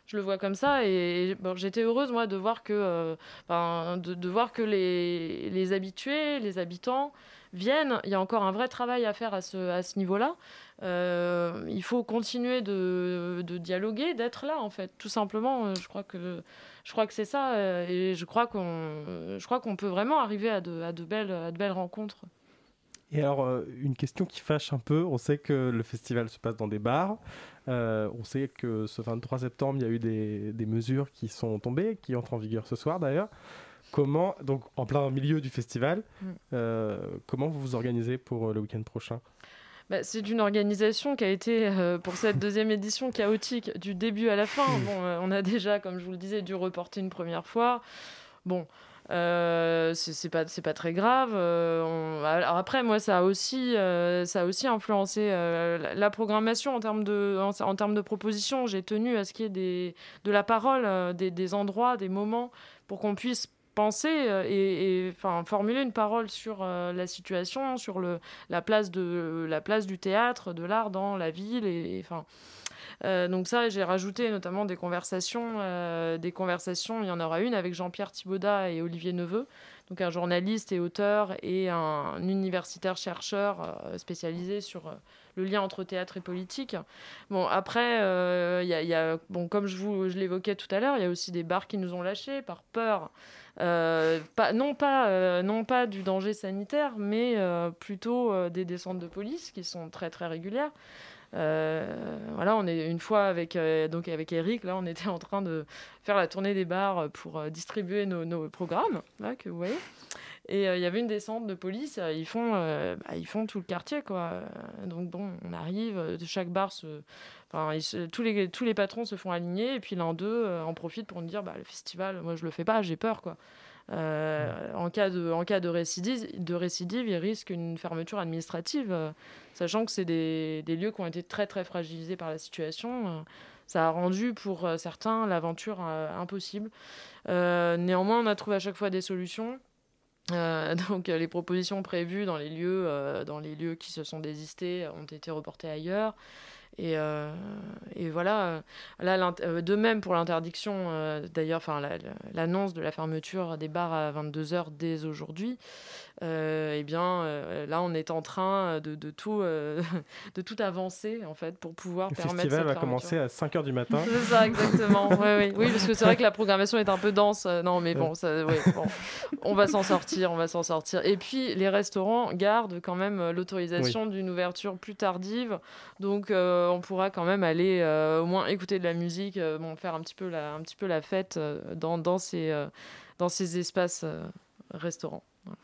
je le vois comme ça et bon, j'étais heureuse moi de voir que, euh, de, voir que les, les habitués, les habitants viennent. Il y a encore un vrai travail à faire à ce, à ce niveau-là. Euh, il faut continuer de, de dialoguer, d'être là en fait, tout simplement. Je crois que je crois que c'est ça et je crois qu'on je crois qu'on peut vraiment arriver à de, à de belles à de belles rencontres. Et alors, euh, une question qui fâche un peu, on sait que le festival se passe dans des bars, Euh, on sait que ce 23 septembre, il y a eu des, des mesures qui sont tombées, qui entrent en vigueur ce soir d'ailleurs. comment, donc en plein milieu du festival, Mm. euh, comment vous vous organisez pour le week-end prochain? Bah, c'est une organisation qui a été, euh, pour cette deuxième édition, chaotique du début à la fin. Bon, euh, on a déjà, comme je vous le disais, dû reporter une première fois. Bon, euh, c'est pas, c'est pas très grave. euh, alors après, moi, ça a aussi, euh, ça a aussi influencé euh, la, programmation en termes de, en, en termes de propositions. J'ai tenu à ce qu'il y ait des, de la parole, des, des endroits, des moments pour qu'on puisse penser et, enfin, formuler une parole sur la situation, sur le, la, place de, la place du théâtre, de l'art dans la ville. Et, enfin, euh, donc ça, j'ai rajouté notamment des conversations. euh, des conversations, il y en aura une avec Jean-Pierre Thibaudat et Olivier Neveu, donc un journaliste et auteur et un, un universitaire chercheur euh, spécialisé sur le lien entre théâtre et politique. Bon, après, y a, bon, comme je, je l'évoquais tout à l'heure, il y a aussi des bars qui nous ont lâchés par peur. pas, non, pas, non pas du danger sanitaire, mais plutôt des descentes de police qui sont très très régulières. Euh, voilà, on est une fois avec euh, donc avec Eric, là, on était en train de faire la tournée des bars pour euh, distribuer nos, nos programmes, que vous voyez. Et euh, il y avait une descente de police. euh, ils font, euh, bah, ils font tout le quartier, quoi. Donc bon, on arrive, chaque bar tous les tous les patrons se font aligner, et puis l'un d'eux en profite pour nous dire, bah le festival, moi je le fais pas, j'ai peur, quoi. En cas de en cas de récidive, de récidive, il risque une fermeture administrative, sachant que c'est des, des lieux qui ont été très très fragilisés par la situation. ça a rendu pour certains l'aventure impossible. Néanmoins, on a trouvé à chaque fois des solutions. Euh, donc euh, les propositions prévues dans les lieux, euh, dans les lieux qui se sont désistés ont été reportées ailleurs. Et, euh, et voilà, euh, là, euh, de même pour l'interdiction, euh, d'ailleurs, enfin la- la- l'annonce de la fermeture des bars à 22h dès aujourd'hui, eh bien là on est en train de, de tout, de tout avancer en fait pour pouvoir Le permettre festival cette va commencer à 5h du matin. C'est ça, exactement. Oui, oui. oui, parce que c'est vrai que la programmation est un peu dense. Non, mais bon, ça, ouais, bon. on va s'en sortir, on va s'en sortir. Et puis, les restaurants gardent quand même l'autorisation d'une ouverture plus tardive. Donc, euh, on pourra quand même aller euh, au moins écouter de la musique, euh, bon, faire un petit peu la, un petit peu la fête euh, dans, dans, ces, euh, dans ces espaces euh, restaurants. Voilà.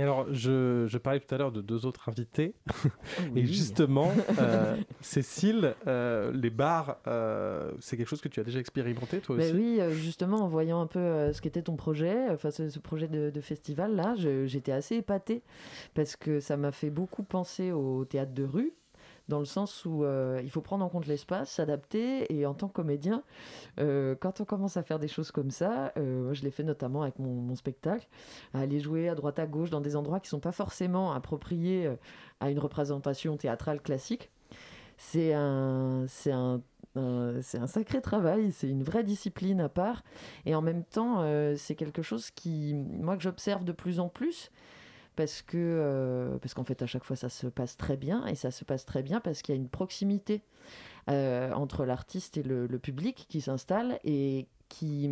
Et alors, je, je parlais tout à l'heure de deux autres invités. Et justement, euh, Cécile, euh, les bars, euh, c'est quelque chose que tu as déjà expérimenté toi Ben aussi? oui, justement, en voyant un peu ce qu'était ton projet, enfin ce, ce projet de, de festival là, je- j'étais assez épatée parce que ça m'a fait beaucoup penser au théâtre de rue. Dans le sens où euh, il faut prendre en compte l'espace, s'adapter, et en tant que comédien, euh, quand on commence à faire des choses comme ça, euh, moi je l'ai fait notamment avec mon, spectacle, à aller jouer à droite à gauche dans des endroits qui sont pas forcément appropriés à une représentation théâtrale classique. C'est un, sacré travail, c'est une vraie discipline à part. Et en même temps, c'est quelque chose qui, moi, que j'observe de plus en plus. Parce que euh, parce qu'en fait à chaque fois ça se passe très bien et ça se passe très bien parce qu'il y a une proximité euh, entre l'artiste et le, public qui s'installe et qui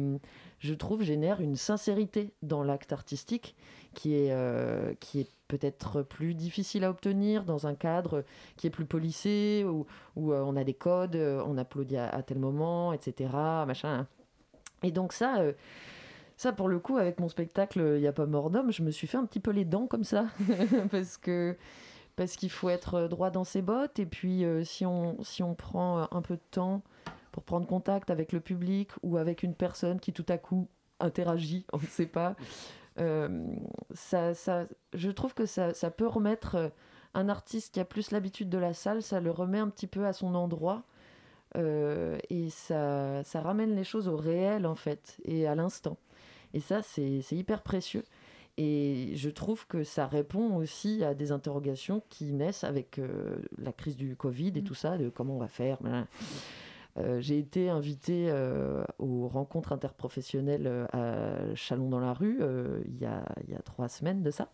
je trouve génère une sincérité dans l'acte artistique qui est euh, qui est peut-être plus difficile à obtenir dans un cadre qui est plus policé où, où on a des codes on applaudit à, à tel moment etc machin. Et donc ça ça, pour le coup, avec mon spectacle Il n'y a pas mort d'homme, je me suis fait un petit peu les dents comme ça. parce que parce qu'il faut être droit dans ses bottes. Et puis, euh, si, on, si on prend euh, un peu de temps pour prendre contact avec le public ou avec une personne qui tout à coup interagit, on ne sait pas, euh, ça, ça, je trouve que ça, ça peut remettre euh, un artiste qui a plus l'habitude de la salle, ça le remet un petit peu à son endroit. Euh, et ça, ça ramène les choses au réel en fait et à l'instant. Et ça, c'est hyper précieux. Et je trouve que ça répond aussi à des interrogations qui naissent avec euh, la crise du Covid et tout ça, de comment on va faire. Euh, J'ai été invitée euh, aux rencontres interprofessionnelles à Chalon dans la rue il y, a, il y a trois semaines de ça.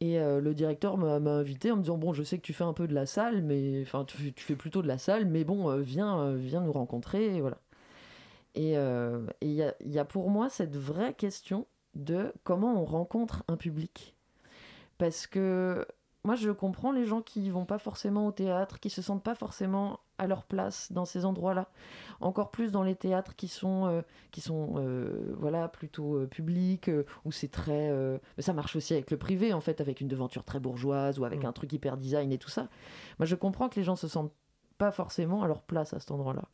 Et le directeur m'a invité en me disant bon je sais que tu fais un peu de la salle mais enfin tu, tu fais plutôt de la salle mais bon viens viens nous rencontrer et voilà. Et euh, il y, a, il y a pour moi cette vraie question de comment on rencontre un public. Parce que moi, je comprends les gens qui vont pas forcément au théâtre, qui se sentent pas forcément à leur place dans ces endroits-là. Encore plus dans les théâtres qui sont, euh, qui sont euh, voilà, plutôt euh, publics, où c'est très. mais ça marche aussi avec le privé, en fait, avec une devanture très bourgeoise ou avec Mm. un truc hyper design et tout ça. Moi, je comprends que les gens se sentent pas forcément à leur place à cet endroit-là.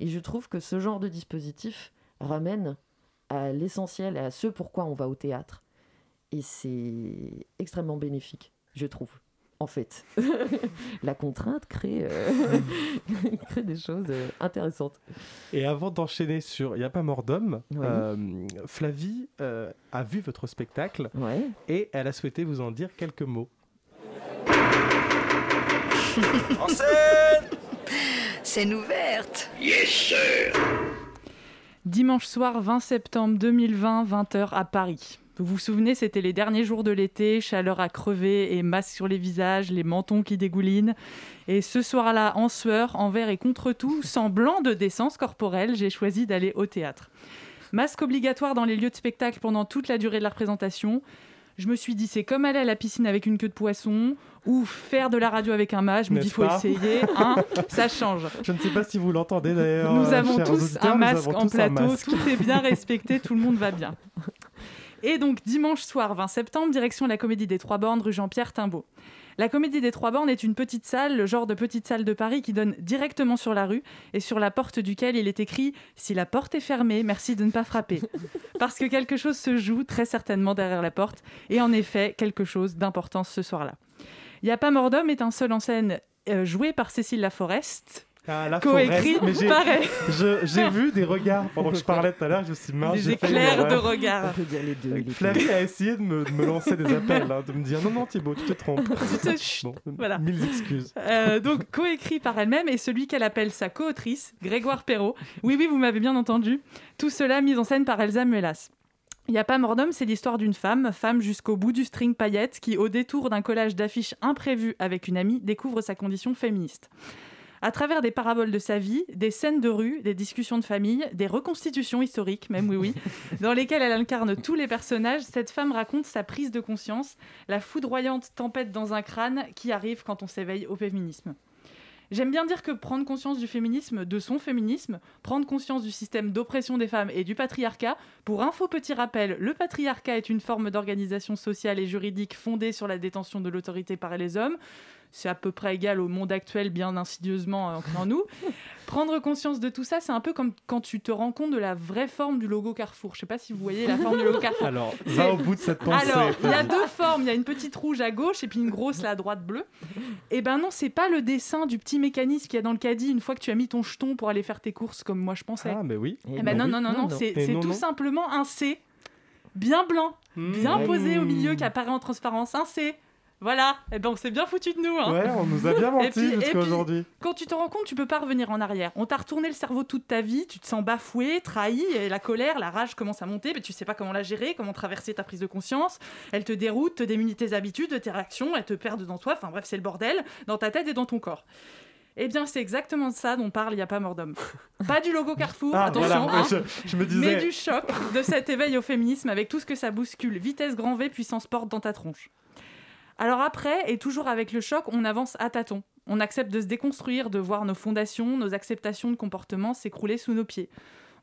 Et je trouve que ce genre de dispositif ramène à l'essentiel et à ce pourquoi on va au théâtre. Et c'est extrêmement bénéfique, je trouve. En fait, la contrainte crée, euh, crée des choses euh, intéressantes. Et avant d'enchaîner sur Il n'y a pas mort d'homme, Oui. euh, Flavie euh, a vu votre spectacle Ouais. et elle a souhaité vous en dire quelques mots. En scène Scène ouverte. Yes, sir. Dimanche soir 20 septembre 2020, 20h à Paris. Vous vous souvenez, c'était les derniers jours de l'été, chaleur à crever et masque sur les visages, les mentons qui dégoulinent. Et ce soir-là, en sueur, envers et contre tout, semblant de décence corporelle, j'ai choisi d'aller au théâtre. Masque obligatoire dans les lieux de spectacle pendant toute la durée de la représentation. Je me suis dit, c'est comme aller à la piscine avec une queue de poisson ou faire de la radio avec un mât. Je me dis, faut essayer, hein, ça change. Je ne sais pas si vous l'entendez d'ailleurs. Nous avons tous un masque en plateau, masque. tout est bien respecté, tout le monde va bien. Et donc dimanche soir 20 septembre, direction la Comédie des Trois Bornes, rue Jean-Pierre Timbaud. La Comédie des Trois Bornes est une petite salle, le genre de petite salle de Paris qui donne directement sur la rue et sur la porte duquel il est écrit Si la porte est fermée, merci de ne pas frapper. Parce que quelque chose se joue très certainement derrière la porte et en effet, quelque chose d'important ce soir-là. Y a pas mort d'homme est un seul en scène euh, joué par Cécile Laforest. Ah, Coécrit, pareil. J'ai vu des regards pendant que je parlais tout à l'heure, je me suis mince, Des éclairs de regard. On peut dire les deux. les deux. Flavie a essayé de me, de me lancer des appels, hein, de me dire non, non, Thibaut, tu te trompes. Bon, Voilà. Mille excuses. Euh, donc coécrit par elle-même et celui qu'elle appelle sa co-autrice, Grégoire Perrault. Oui, oui, vous m'avez bien entendu. Tout cela mis en scène par Elsa Muelas. Il n'y a pas mort d'homme, c'est l'histoire d'une femme, femme jusqu'au bout du string paillette, qui, au détour d'un collage d'affiches imprévues avec une amie, découvre sa condition féministe. À travers des paraboles de sa vie, des scènes de rue, des discussions de famille, des reconstitutions historiques, même oui, oui, dans lesquelles elle incarne tous les personnages, cette femme raconte sa prise de conscience, la foudroyante tempête dans un crâne qui arrive quand on s'éveille au féminisme. J'aime bien dire que prendre conscience du féminisme, de son féminisme, prendre conscience du système d'oppression des femmes et du patriarcat, pour info petit rappel, le patriarcat est une forme d'organisation sociale et juridique fondée sur la détention de l'autorité par les hommes. C'est à peu près égal au monde actuel bien insidieusement ancré en nous. Prendre conscience de tout ça, c'est un peu comme quand tu te rends compte de la vraie forme du logo Carrefour. Je sais pas si vous voyez la forme du logo Carrefour. Alors, va au bout de cette pensée. Alors, il y a deux formes. Il y a une petite rouge à gauche et puis une grosse là à droite bleue. Et ben non, c'est pas le dessin du petit mécanisme qu'il y a dans le caddie une fois que tu as mis ton jeton pour aller faire tes courses comme moi je pensais. Ah, mais oui. Eh ben non, non, non, non, c'est Et c'est non, tout non. simplement un C, bien blanc, bien Mmh. posé au milieu, qui apparaît en transparence. Un C. Voilà, et ben on s'est bien foutu de nous. Hein. Ouais, on nous a bien menti jusqu'à aujourd'hui. Quand tu te rends compte, tu peux pas revenir en arrière. On t'a retourné le cerveau toute ta vie, tu te sens bafoué, trahi, et la colère, la rage commence à monter, mais tu sais pas comment la gérer, comment traverser ta prise de conscience. Elle te déroute, te démunit tes habitudes, tes réactions, elle te perd dans toi. Enfin bref, c'est le bordel dans ta tête et dans ton corps. Eh bien, c'est exactement de ça dont parle Il n'y a pas mort d'homme. Pas du logo Carrefour, Ah, attention, voilà, hein, je, je me disais. mais du choc de cet éveil au féminisme avec tout ce que ça bouscule. Vitesse grand V, puissance porte dans ta tronche. Alors après, et toujours avec le choc, on avance à tâtons. On accepte de se déconstruire, de voir nos fondations, nos acceptations de comportement s'écrouler sous nos pieds.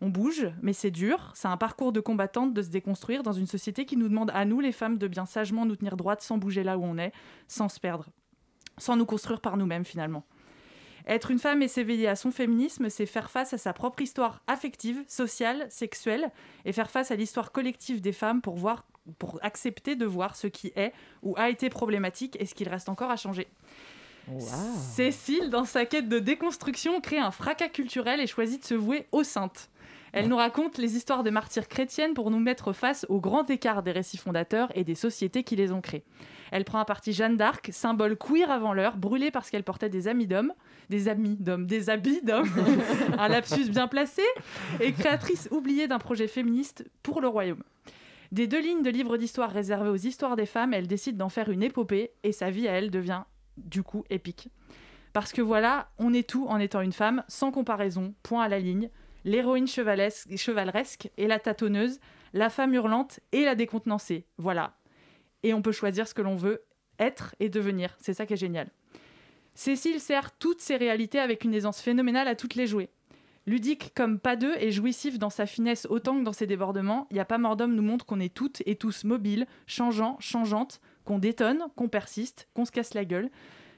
On bouge, mais c'est dur. C'est un parcours de combattante de se déconstruire dans une société qui nous demande à nous, les femmes, de bien sagement nous tenir droite sans bouger là où on est, sans se perdre, sans nous construire par nous-mêmes finalement. Être une femme et s'éveiller à son féminisme, c'est faire face à sa propre histoire affective, sociale, sexuelle, et faire face à l'histoire collective des femmes pour, voir, pour accepter de voir ce qui est ou a été problématique et ce qu'il reste encore à changer. Cécile, dans sa quête de déconstruction, crée un fracas culturel et choisit de se vouer aux saintes. Elle nous raconte les histoires des martyrs chrétiennes pour nous mettre face au grand écart des récits fondateurs et des sociétés qui les ont créés. Elle prend à partie Jeanne d'Arc, symbole queer avant l'heure, brûlée parce qu'elle portait des amis d'hommes, des amis d'hommes, des habits d'hommes, un lapsus bien placé, et créatrice oubliée d'un projet féministe pour le royaume. Des deux lignes de livres d'histoire réservées aux histoires des femmes, elle décide d'en faire une épopée, et sa vie à elle devient du coup épique. Parce que voilà, on est tout en étant une femme, sans comparaison, point à la ligne, l'héroïne chevaleresque et la tâtonneuse, la femme hurlante et la décontenancée. Voilà. Et on peut choisir ce que l'on veut être et devenir. C'est ça qui est génial. Cécile sert toutes ces réalités avec une aisance phénoménale à toutes les jouer. Ludique comme pas deux et jouissif dans sa finesse autant que dans ses débordements, Y a pas mort nous montre qu'on est toutes et tous mobiles, changeants, changeantes, qu'on détonne, qu'on persiste, qu'on se casse la gueule,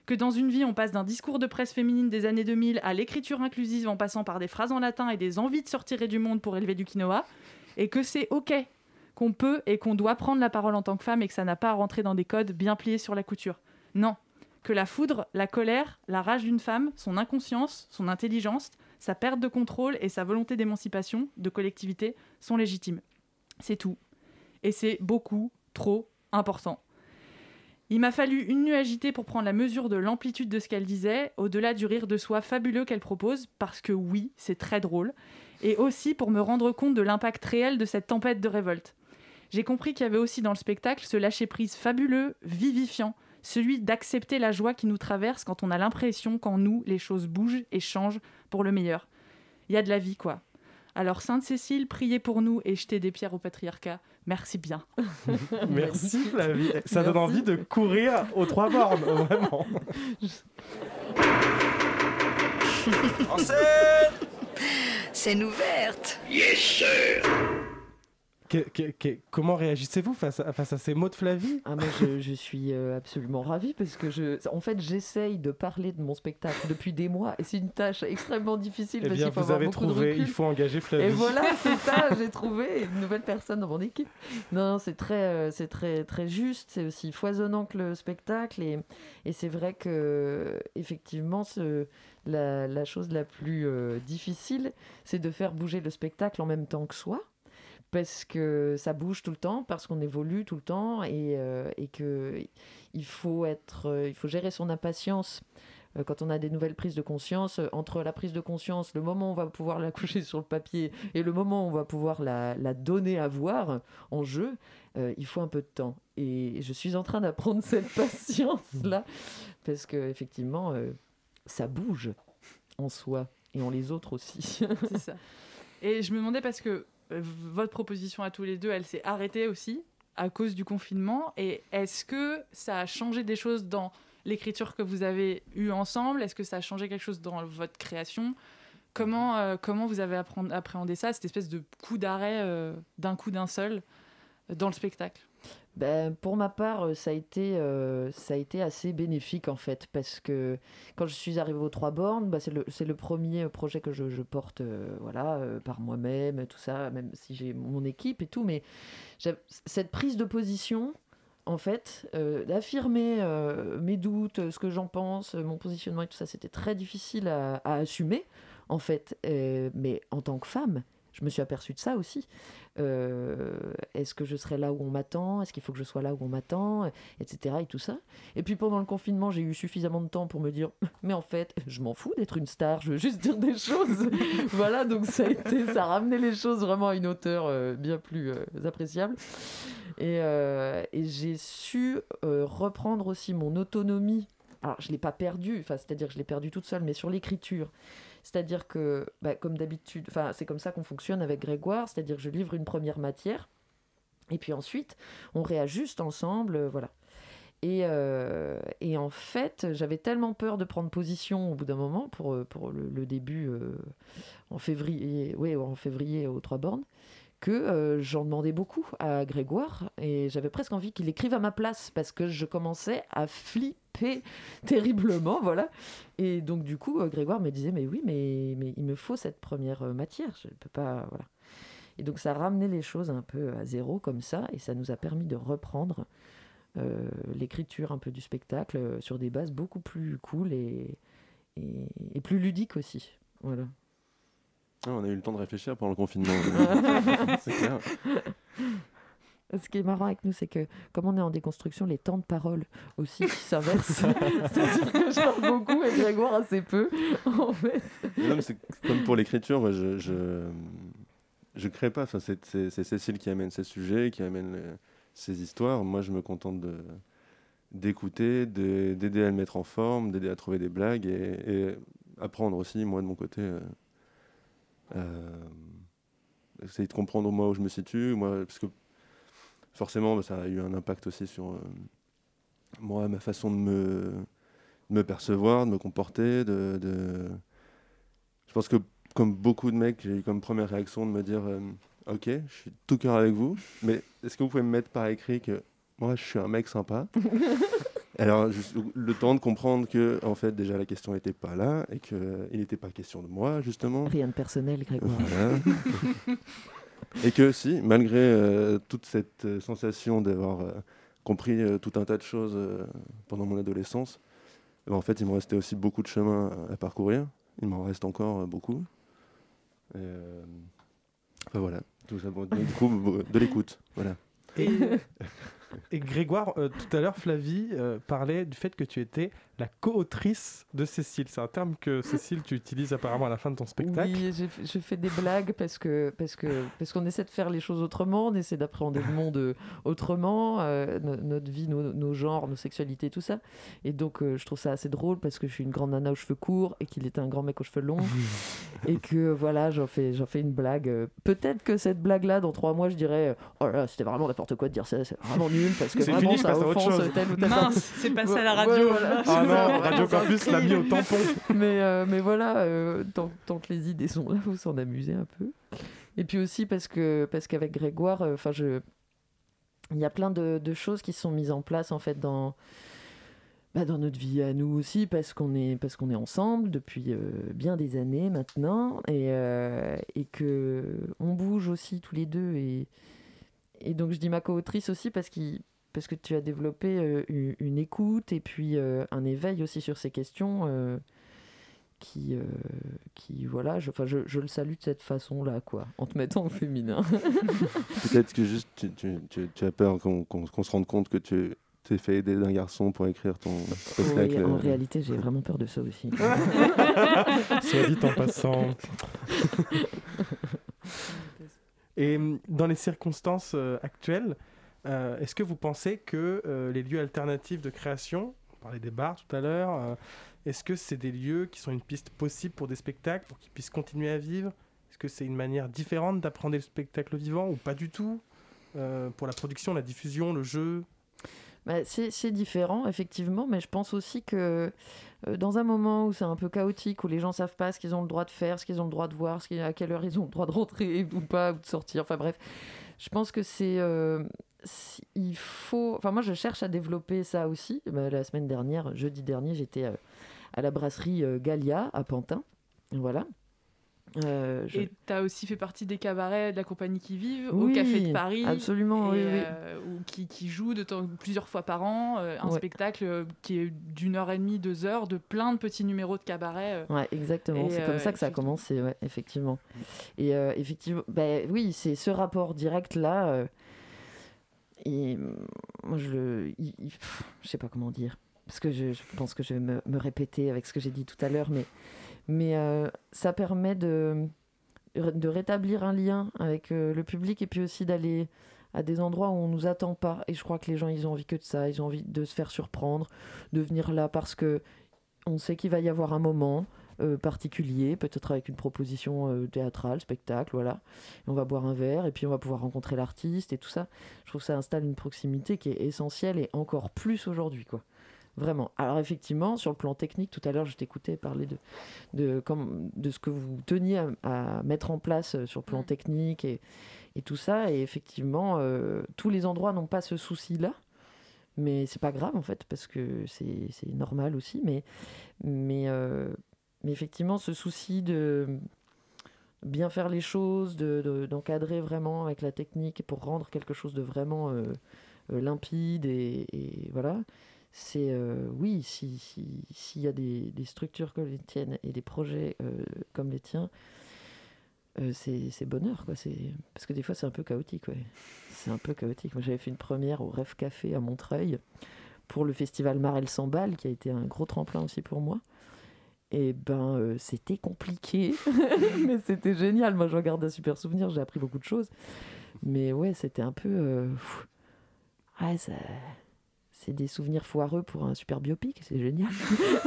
que dans une vie on passe d'un discours de presse féminine des années 2000 à l'écriture inclusive en passant par des phrases en latin et des envies de sortir du monde pour élever du quinoa, et que c'est ok, qu'on peut et qu'on doit prendre la parole en tant que femme et que ça n'a pas à rentrer dans des codes bien pliés sur la couture. Non, que la foudre, la colère, la rage d'une femme, son inconscience, son intelligence, sa perte de contrôle et sa volonté d'émancipation, de collectivité, sont légitimes. C'est tout. Et c'est beaucoup, trop important. Il m'a fallu une nuit agitée pour prendre la mesure de l'amplitude de ce qu'elle disait, au-delà du rire de soi fabuleux qu'elle propose, parce que oui, c'est très drôle, et aussi pour me rendre compte de l'impact réel de cette tempête de révolte. J'ai compris qu'il y avait aussi dans le spectacle ce lâcher-prise fabuleux, vivifiant, celui d'accepter la joie qui nous traverse quand on a l'impression qu'en nous, les choses bougent et changent pour le meilleur. Il y a de la vie, quoi. Alors, Sainte Cécile, priez pour nous et jetez des pierres au patriarcat. Merci bien. Merci Flavie. Ça donne envie de courir aux trois bornes, vraiment. En scène Scène ouverte Yes, sir Que- que- que- comment réagissez-vous face à, face à ces mots de Flavie? Ah, moi, je, je suis euh, absolument ravie parce que, je, en fait, j'essaye de parler de mon spectacle depuis des mois et c'est une tâche extrêmement difficile Eh parce qu'il faut vous avoir avez beaucoup de trouvé, recul. il faut engager Flavie. Et voilà, c'est ça, j'ai trouvé une nouvelle personne dans mon équipe. Non, non, c'est très, euh, c'est très, très juste, c'est aussi foisonnant que le spectacle et, et c'est vrai que effectivement, ce, la, la chose la plus euh, difficile, c'est de faire bouger le spectacle en même temps que soi. Parce que ça bouge tout le temps, parce qu'on évolue tout le temps et, euh, et que faut euh, faut gérer son impatience euh, quand on a des nouvelles prises de conscience, euh, entre la prise de conscience, le moment où on va pouvoir la coucher sur le papier et le moment où on va pouvoir la, la donner à voir en jeu, il faut un peu de temps. Et je suis en train d'apprendre cette patience-là, parce que effectivement, ça bouge en soi et en les autres aussi. C'est ça. Et je me demandais parce que votre proposition à tous les deux, elle s'est arrêtée aussi à cause du confinement. Et est-ce que ça a changé des choses dans l'écriture que vous avez eue ensemble? Est-ce que ça a changé quelque chose dans votre création? Comment, euh, comment vous avez appréhendé ça, cette espèce de coup d'arrêt euh, d'un coup d'un seul euh, dans le spectacle? Ben, pour ma part, euh, ça a, été, euh, ça a été assez bénéfique en fait, parce que quand je suis arrivée aux Trois Bornes, bah, c'est le, le premier projet que je, porte euh, voilà, euh, par moi-même, tout ça, même si j'ai mon équipe et tout, mais cette prise de position, en fait, euh, d'affirmer euh, mes doutes, ce que j'en pense, euh, mon positionnement et tout ça, c'était très difficile à, assumer, en fait, Euh, mais en tant que femme, je me suis aperçue de ça aussi. Euh, Est-ce que je serai là où on m'attend? Est-ce qu'il faut que je sois là où on m'attend? Etc. Et tout ça. Et puis pendant le confinement, j'ai eu suffisamment de temps pour me dire, mais en fait, je m'en fous d'être une star, je veux juste dire des choses. voilà, donc ça a, été, ça a ramené les choses vraiment à une hauteur euh, bien plus euh, appréciable. Et, euh, et j'ai su euh, reprendre aussi mon autonomie. Alors, je ne l'ai pas perdue, c'est-à-dire que je l'ai perdue toute seule, mais sur l'écriture. C'est-à-dire que, bah, comme d'habitude, c'est comme ça qu'on fonctionne avec Grégoire, c'est-à-dire je livre une première matière, et puis ensuite, on réajuste ensemble, euh, voilà. Et, euh, et en fait, j'avais tellement peur de prendre position au bout d'un moment pour, euh, le, début en février, en février aux Trois Bornes, que euh, j'en demandais beaucoup à Grégoire et j'avais presque envie qu'il écrive à ma place parce que je commençais à flipper terriblement, voilà. Et donc du coup, euh, Grégoire me disait mais oui, mais, mais il me faut cette première euh, matière, je ne peux pas, voilà. Et donc ça a ramené les choses un peu à zéro comme ça et ça nous a permis de reprendre l'écriture un peu du spectacle sur des bases beaucoup plus cool et, et, et plus ludiques aussi, voilà. Ah, on a eu le temps de réfléchir pendant le confinement. c'est clair. Ce qui est marrant avec nous, c'est que comme on est en déconstruction, les temps de parole aussi s'inversent. C'est-à-dire que je parle beaucoup et Grégoire assez peu, en fait. Non, mais c'est comme pour l'écriture, je, je, je crée pas. Enfin, c'est, Cécile qui amène ses sujets, qui amène les- ses histoires. Moi, je me contente de, d'écouter, de- d'aider à le mettre en forme, d'aider à trouver des blagues et, et apprendre aussi, moi, de mon côté. euh, essayer de comprendre moi où je me situe, moi, parce que forcément, bah, ça a eu un impact aussi sur euh, moi, ma façon de me percevoir, de me comporter, de... Je pense que comme beaucoup de mecs, j'ai eu comme première réaction de me dire euh, Ok, je suis tout cœur avec vous, mais est-ce que vous pouvez me mettre par écrit que moi je suis un mec sympa? Alors, juste le temps de comprendre que, en fait, déjà la question n'était pas là et qu'il n'était pas question de moi, justement. Rien de personnel, Grégoire. Voilà. et que si, malgré euh, toute cette euh, sensation d'avoir euh, compris euh, tout un tas de choses euh, pendant mon adolescence, eh ben, en fait, il me restait aussi beaucoup de chemin à, à parcourir. Il m'en reste encore euh, beaucoup. Et, euh, enfin, voilà, tout ça. bon, du coup, de l'écoute. Voilà. Et, et Grégoire, euh, tout à l'heure, Flavie euh, parlait du fait que tu étais la co-autrice de Cécile. C'est un terme que Cécile, tu utilises apparemment à la fin de ton spectacle. Oui, je fais des blagues parce que parce que parce qu'on essaie de faire les choses autrement, on essaie d'appréhender le monde euh, autrement, euh, no- notre vie, nos, nos genres, nos sexualités, tout ça. Et donc euh, je trouve ça assez drôle parce que je suis une grande nana aux cheveux courts et qu'il était un grand mec aux cheveux longs et que voilà, j'en fais j'en fais une blague. Peut-être que cette blague-là, dans trois mois, je dirais oh là, là, c'était vraiment n'importe quoi de dire ça, c'est vraiment nul parce que C'est vraiment fini, ça offense telle ou telle Mince, c'est passé à la Ouais, radio. voilà. Ah non, Radio Campus l'a mis au tampon. mais, euh, mais voilà, euh, tant, tant que les idées sont là, faut s'en amuser un peu. Et puis aussi parce que parce qu'avec Grégoire, euh, enfin je, il y a plein de, de choses qui sont mises en place en fait dans bah, dans notre vie à nous aussi parce qu'on est parce qu'on est ensemble depuis euh, bien des années maintenant. Et et que on bouge aussi tous les deux. Et et donc je dis ma co-autrice aussi parce qu'il parce que tu as développé euh, une, une écoute et puis euh, un éveil aussi sur ces questions euh, qui, euh, qui voilà, je, enfin, je, je le salue de cette façon-là, quoi, en te mettant au féminin. Peut-être que juste tu, tu- tu- tu as peur qu'on se rende compte que tu t'es fait aider d'un garçon pour écrire ton spectacle. Oui, en réalité, j'ai vraiment peur de ça aussi. Soit dit en passant. Et dans les circonstances euh, actuelles, euh, est-ce que vous pensez que euh, les lieux alternatifs de création, on parlait des bars tout à l'heure, euh, est-ce que c'est des lieux qui sont une piste possible pour des spectacles, pour qu'ils puissent continuer à vivre? Est-ce que c'est une manière différente d'apprendre le spectacle vivant ou pas du tout? Pour la production, la diffusion, le jeu? Bah, c'est différent, effectivement, mais je pense aussi que dans un moment où c'est un peu chaotique, où les gens savent pas ce qu'ils ont le droit de faire, ce qu'ils ont le droit de voir, à quelle heure ils ont le droit de rentrer ou pas, ou de sortir, enfin bref, je pense que c'est... il faut... Enfin, moi, je cherche à développer ça aussi. Bah, la semaine dernière, jeudi dernier, j'étais euh, à la brasserie euh, Gallia, à Pantin. Voilà. Euh, je- Et tu as aussi fait partie des cabarets de la compagnie qui vivent, Oui, au Café de Paris. absolument, et, oui, oui. euh, ou qui, qui de temps- plusieurs fois par an euh, un Ouais. spectacle qui est d'une heure et demie, deux heures, de plein de petits numéros de cabaret. Ouais, exactement. C'est comme ça que ça a commencé, ouais, effectivement. Et effectivement, bah, oui, c'est ce rapport direct là. euh, et mm, moi, je le. je sais pas comment dire. Parce que je, je pense que je vais me, me répéter avec ce que j'ai dit tout à l'heure, mais, mais euh, ça permet de, de rétablir un lien avec euh, le public et puis aussi d'aller à des endroits où on nous attend pas. Et je crois que les gens, ils ont envie que de ça. Ils ont envie de se faire surprendre, de venir là parce que on sait qu'il va y avoir un moment euh, particulier, peut-être avec une proposition euh, théâtrale, spectacle, voilà. Et on va boire un verre et puis on va pouvoir rencontrer l'artiste et tout ça. Je trouve que ça installe une proximité qui est essentielle et encore plus aujourd'hui, quoi. Vraiment. Alors effectivement, sur le plan technique, tout à l'heure, je t'écoutais parler de, de, comme, de ce que vous teniez à, à mettre en place euh, sur le plan technique et, et tout ça. Et effectivement, euh, tous les endroits n'ont pas ce souci-là. Mais c'est pas grave en fait, parce que c'est c'est normal aussi. Mais, mais, euh, mais effectivement, ce souci de bien faire les choses, de- de- d'encadrer vraiment avec la technique pour rendre quelque chose de vraiment euh, euh, limpide et, voilà. C'est euh, oui, si- si- s'il y a des, structures comme les tiennes et des projets comme les tiens, c'est bonheur quoi. Parce que des fois c'est un peu chaotique. C'est un peu chaotique. Moi j'avais fait une première au Rêve Café à Montreuil pour le festival Marel 100 balles qui a été un gros tremplin aussi pour moi. Et ben euh, c'était compliqué, mais c'était génial. Moi je garde un super souvenir. J'ai appris beaucoup de choses. Mais ouais, c'était un peu. euh, ouais, ça. C'est des souvenirs foireux pour un super biopic, c'est génial.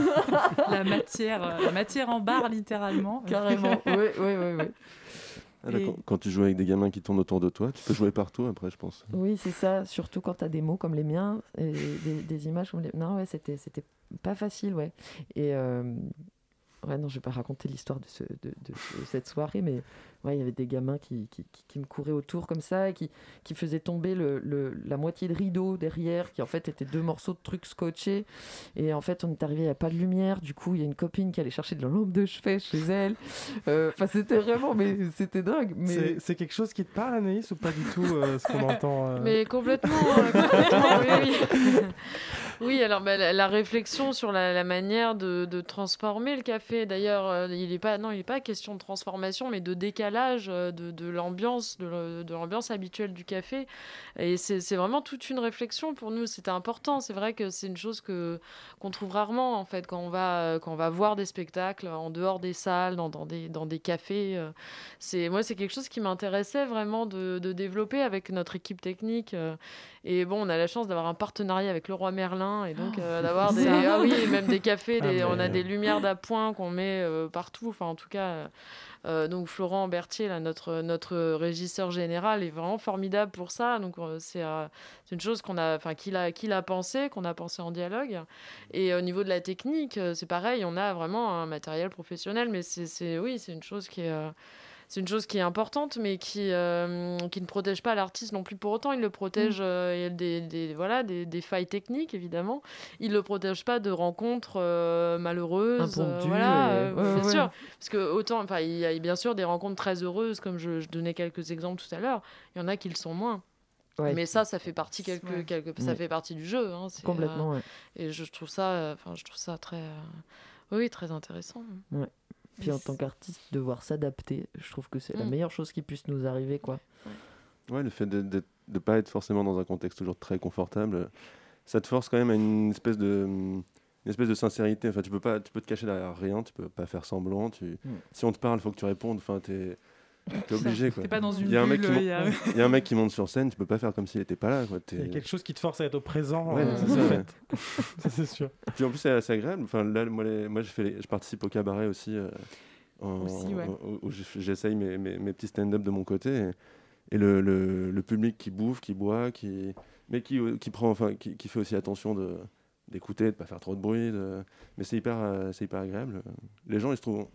la, matière, euh, la matière en barre, littéralement. Carrément, oui, oui, oui. oui. Ah, Et- quand, tu joues avec des gamins qui tournent autour de toi, tu peux jouer partout après, je pense. Oui, c'est ça, surtout quand tu as des mots comme les miens et des, des images comme les. Non, ouais, c'était, c'était pas facile, ouais. Et. euh, Ouais, non, je vais pas raconter l'histoire de, ce, de, de- de cette soirée, mais ouais, il y avait des gamins qui, qui, qui- qui me couraient autour comme ça et qui, qui faisaient tomber le, le- la moitié de rideau derrière, qui en fait étaient deux morceaux de trucs scotchés. Et en fait, on est arrivé, il n'y a pas de lumière. Du coup, il y a une copine qui allait chercher de la lampe de chevet chez elle. Euh, Enfin, c'était vraiment, mais c'était dingue. Mais... C'est- quelque chose qui te parle, Anaïs, ou pas du tout euh, ce qu'on entend euh Mais complètement, euh, complètement, oui, oui. Oui, alors bah, la, réflexion sur la, manière de, transformer le café. D'ailleurs, euh, il n'est pas, non, il n'est pas question de transformation, mais de décalage euh, de, l'ambiance, de, l'ambiance habituelle du café. Et c'est vraiment toute une réflexion pour nous. C'était important. C'est vrai que c'est une chose que qu'on trouve rarement en fait quand on va quand on va voir des spectacles en dehors des salles, dans, des dans des cafés. euh, c'est moi, c'est quelque chose qui m'intéressait vraiment de, de développer avec notre équipe technique. et bon, on a la chance d'avoir un partenariat avec le roi Merlin et donc euh, d'avoir des ah oui, même des cafés, Ah, des- on a des lumières d'appoint qu'on met euh, partout. Enfin, en tout cas, euh, euh, donc Florent Berthier, là, notre notre régisseur général, est vraiment formidable pour ça. Donc euh, c'est euh, c'est une chose qu'on a, enfin qu'il a qu'il a pensé, qu'on a pensé en dialogue. Et au niveau de la technique, euh, c'est pareil, on a vraiment un matériel professionnel, mais c'est c'est- oui, c'est une chose qui est euh, c'est une chose qui est importante, mais qui, euh, qui ne protège pas l'artiste non plus pour autant. Il le protège euh, il y a des, des- voilà, des, des failles techniques, évidemment. Il ne le protège pas de rencontres euh, malheureuses. euh, voilà, euh, ouais, bien ouais. sûr. Parce que autant, enfin, il y a bien sûr des rencontres très heureuses, comme je, je donnais quelques exemples tout à l'heure. Il y en a qui le sont moins. Ouais. Mais ça, ça fait partie quelque, Ouais. quelque- ça Ouais. fait partie du jeu. hein, Complètement, euh, ouais. Et je trouve ça, euh, enfin, je trouve ça très, euh, oui, très intéressant. Puis en tant qu'artiste, devoir s'adapter, je trouve que c'est la Mm. meilleure chose qui puisse nous arriver, quoi. Ouais, le fait de ne pas être forcément dans un contexte toujours très confortable, ça te force quand même à une espèce de, une espèce de sincérité. Enfin, tu peux pas, tu peux te cacher derrière rien, tu peux pas faire semblant. Tu, Mm. Si on te parle, il faut que tu répondes. Enfin, t'es obligé. Quoi. T'es pas dans une il y a un mec qui bulle, mon- il y a- il y a un mec qui monte sur scène, tu peux pas faire comme s'il était pas là. Quoi. Il y a quelque chose qui te force à être au présent. Ouais, euh, c'est en ça, ouais. C'est sûr. Puis en plus, c'est assez agréable. Enfin, là, moi, les- moi je, fais les- je participe au cabaret aussi. euh, en- Aussi, ouais. où- j'essaye mes, mes, mes petits stand-up de mon côté. Et, et le, le, le public qui bouffe, qui boit, qui, mais qui, qui, prend, enfin, qui, qui fait aussi attention de d'écouter, de pas faire trop de bruit. de- Mais c'est hyper, euh, c'est hyper agréable. Les gens, ils se trouvent,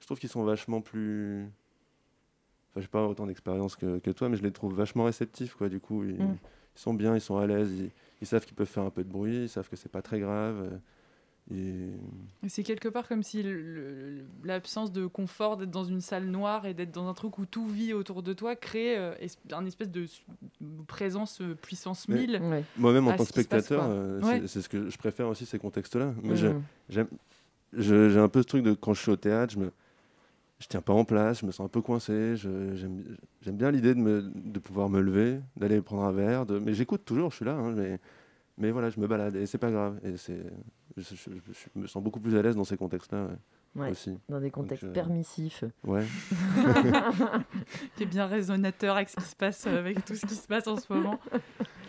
je trouve qu'ils sont vachement plus. Enfin, j'ai pas autant d'expérience que, que toi, mais je les trouve vachement réceptifs, quoi. Du coup, ils, Mm. ils sont bien, ils sont à l'aise, ils, ils savent qu'ils peuvent faire un peu de bruit, ils savent que c'est pas très grave. euh, Et... C'est quelque part comme si l'absence de confort d'être dans une salle noire et d'être dans un truc où tout vit autour de toi crée euh, un espèce de présence euh, puissance Mais 1000. Moi-même, en tant que spectateur, euh, Ouais. c'est- ce que je préfère aussi ces contextes-là. Je- J'ai un peu ce truc de quand je suis au théâtre, je me, je tiens pas en place, je me sens un peu coincé. J'aime bien l'idée de, pouvoir me lever, d'aller prendre un verre, de, mais j'écoute toujours, je suis là, hein, mais, voilà, je me balade et c'est pas grave. Et je, je- me sens beaucoup plus à l'aise dans ces contextes-là Ouais, aussi. dans des Donc, contextes euh, permissifs. Ouais. qui est bien résonateur avec ce qui se passe, euh, avec tout ce qui se passe en ce moment.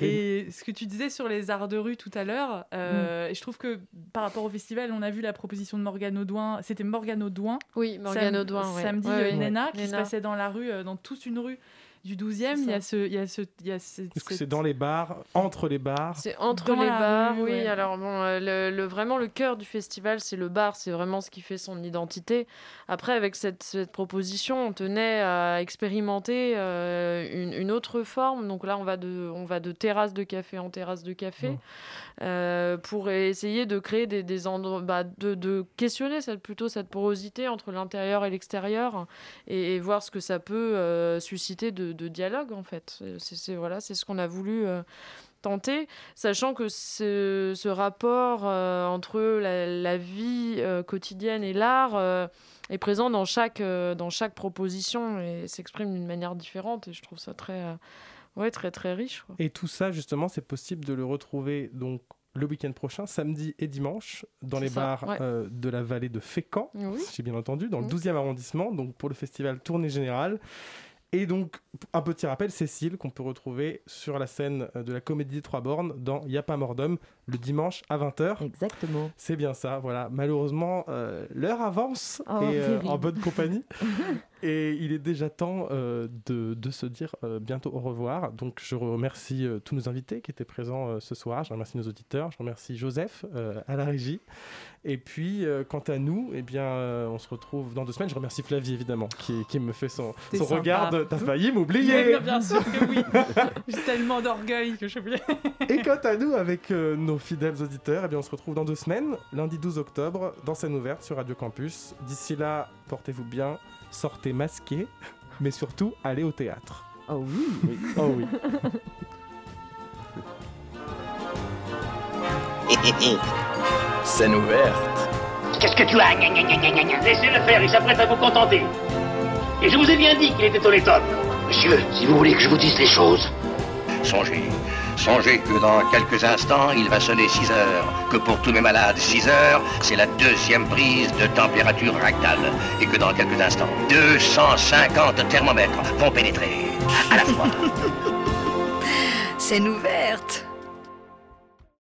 Et ce que tu disais sur les arts de rue tout à l'heure, euh, et je trouve que par rapport au festival, on a vu la proposition de Morgane Audouin. C'était Morgane Audouin. Oui, Morgane Sam- Audouin, ouais. Samedi, Ouais, ouais. Nena, qui se passait dans la rue, dans toute une rue du 12e. Il y a ce. Il y a ce, il y a ce- Est-ce que c'est dans les bars, entre les bars C'est entre Dans les bars, rue, oui. ouais. Alors bon, euh, le, le- vraiment le cœur du festival, c'est le bar, c'est vraiment ce qui fait son identité. Après, avec cette, cette proposition, on tenait à expérimenter euh, une, une autre forme. Donc là, on va de, on va de terrasse de café en terrasse de café euh, pour essayer de créer des, des endroits, bah, de, de questionner cette, plutôt cette porosité entre l'intérieur et l'extérieur et, et voir ce que ça peut euh, susciter de, de dialogue en fait. C'est voilà, c'est ce qu'on a voulu. euh, tenter, sachant que ce, ce rapport euh, entre la, la vie euh, quotidienne et l'art est présent dans chaque, dans chaque proposition et s'exprime d'une manière différente. Et je trouve ça très, ouais, très, très riche. quoi. Et tout ça, justement, c'est possible de le retrouver donc le week-end prochain, samedi et dimanche, dans les ça, bars ouais. euh, de la vallée de Fécamp, Oui. j'ai bien entendu, dans le Mhm. 12e arrondissement, donc pour le festival Tournée Générale. Et donc, un petit rappel, Cécile, qu'on peut retrouver sur la scène euh, de la Comédie des Trois Bornes dans Y'a pas mort le dimanche à 20h. Exactement. C'est bien ça, voilà. Malheureusement, euh, l'heure avance Oh, et, euh, en bonne compagnie. et il est déjà temps euh, de, de se dire euh, bientôt au revoir. Donc je remercie euh, tous nos invités qui étaient présents euh, ce soir. Je remercie nos auditeurs. Je remercie Joseph euh, à la régie. Et puis, euh, quant à nous, eh bien, euh, on se retrouve dans deux semaines. Je remercie Flavie, évidemment, qui, qui me fait son, regard. T'as failli m'oublier Bien, bien sûr que oui. J'ai tellement d'orgueil que je oublié. Et quant à nous, avec euh, nos fidèles auditeurs, eh bien, on se retrouve dans deux semaines, lundi 12 octobre, dans scène ouverte sur Radio Campus. D'ici là, portez-vous bien, sortez masqués, mais surtout, allez au théâtre. Oh oui, Oh oui. Scène ouverte. Qu'est-ce que tu as? Gna, gna, gna, gna, gna, gna. Laissez-le faire, il s'apprête à vous contenter. Et je vous ai bien dit qu'il était au top. Monsieur, si vous voulez que je vous dise les choses. Songez, songez que dans quelques instants, il va sonner 6 heures, que pour tous mes malades, 6 heures, c'est la deuxième prise de température rectale, et que dans quelques instants, 250 thermomètres vont pénétrer à la fois. Scène ouverte.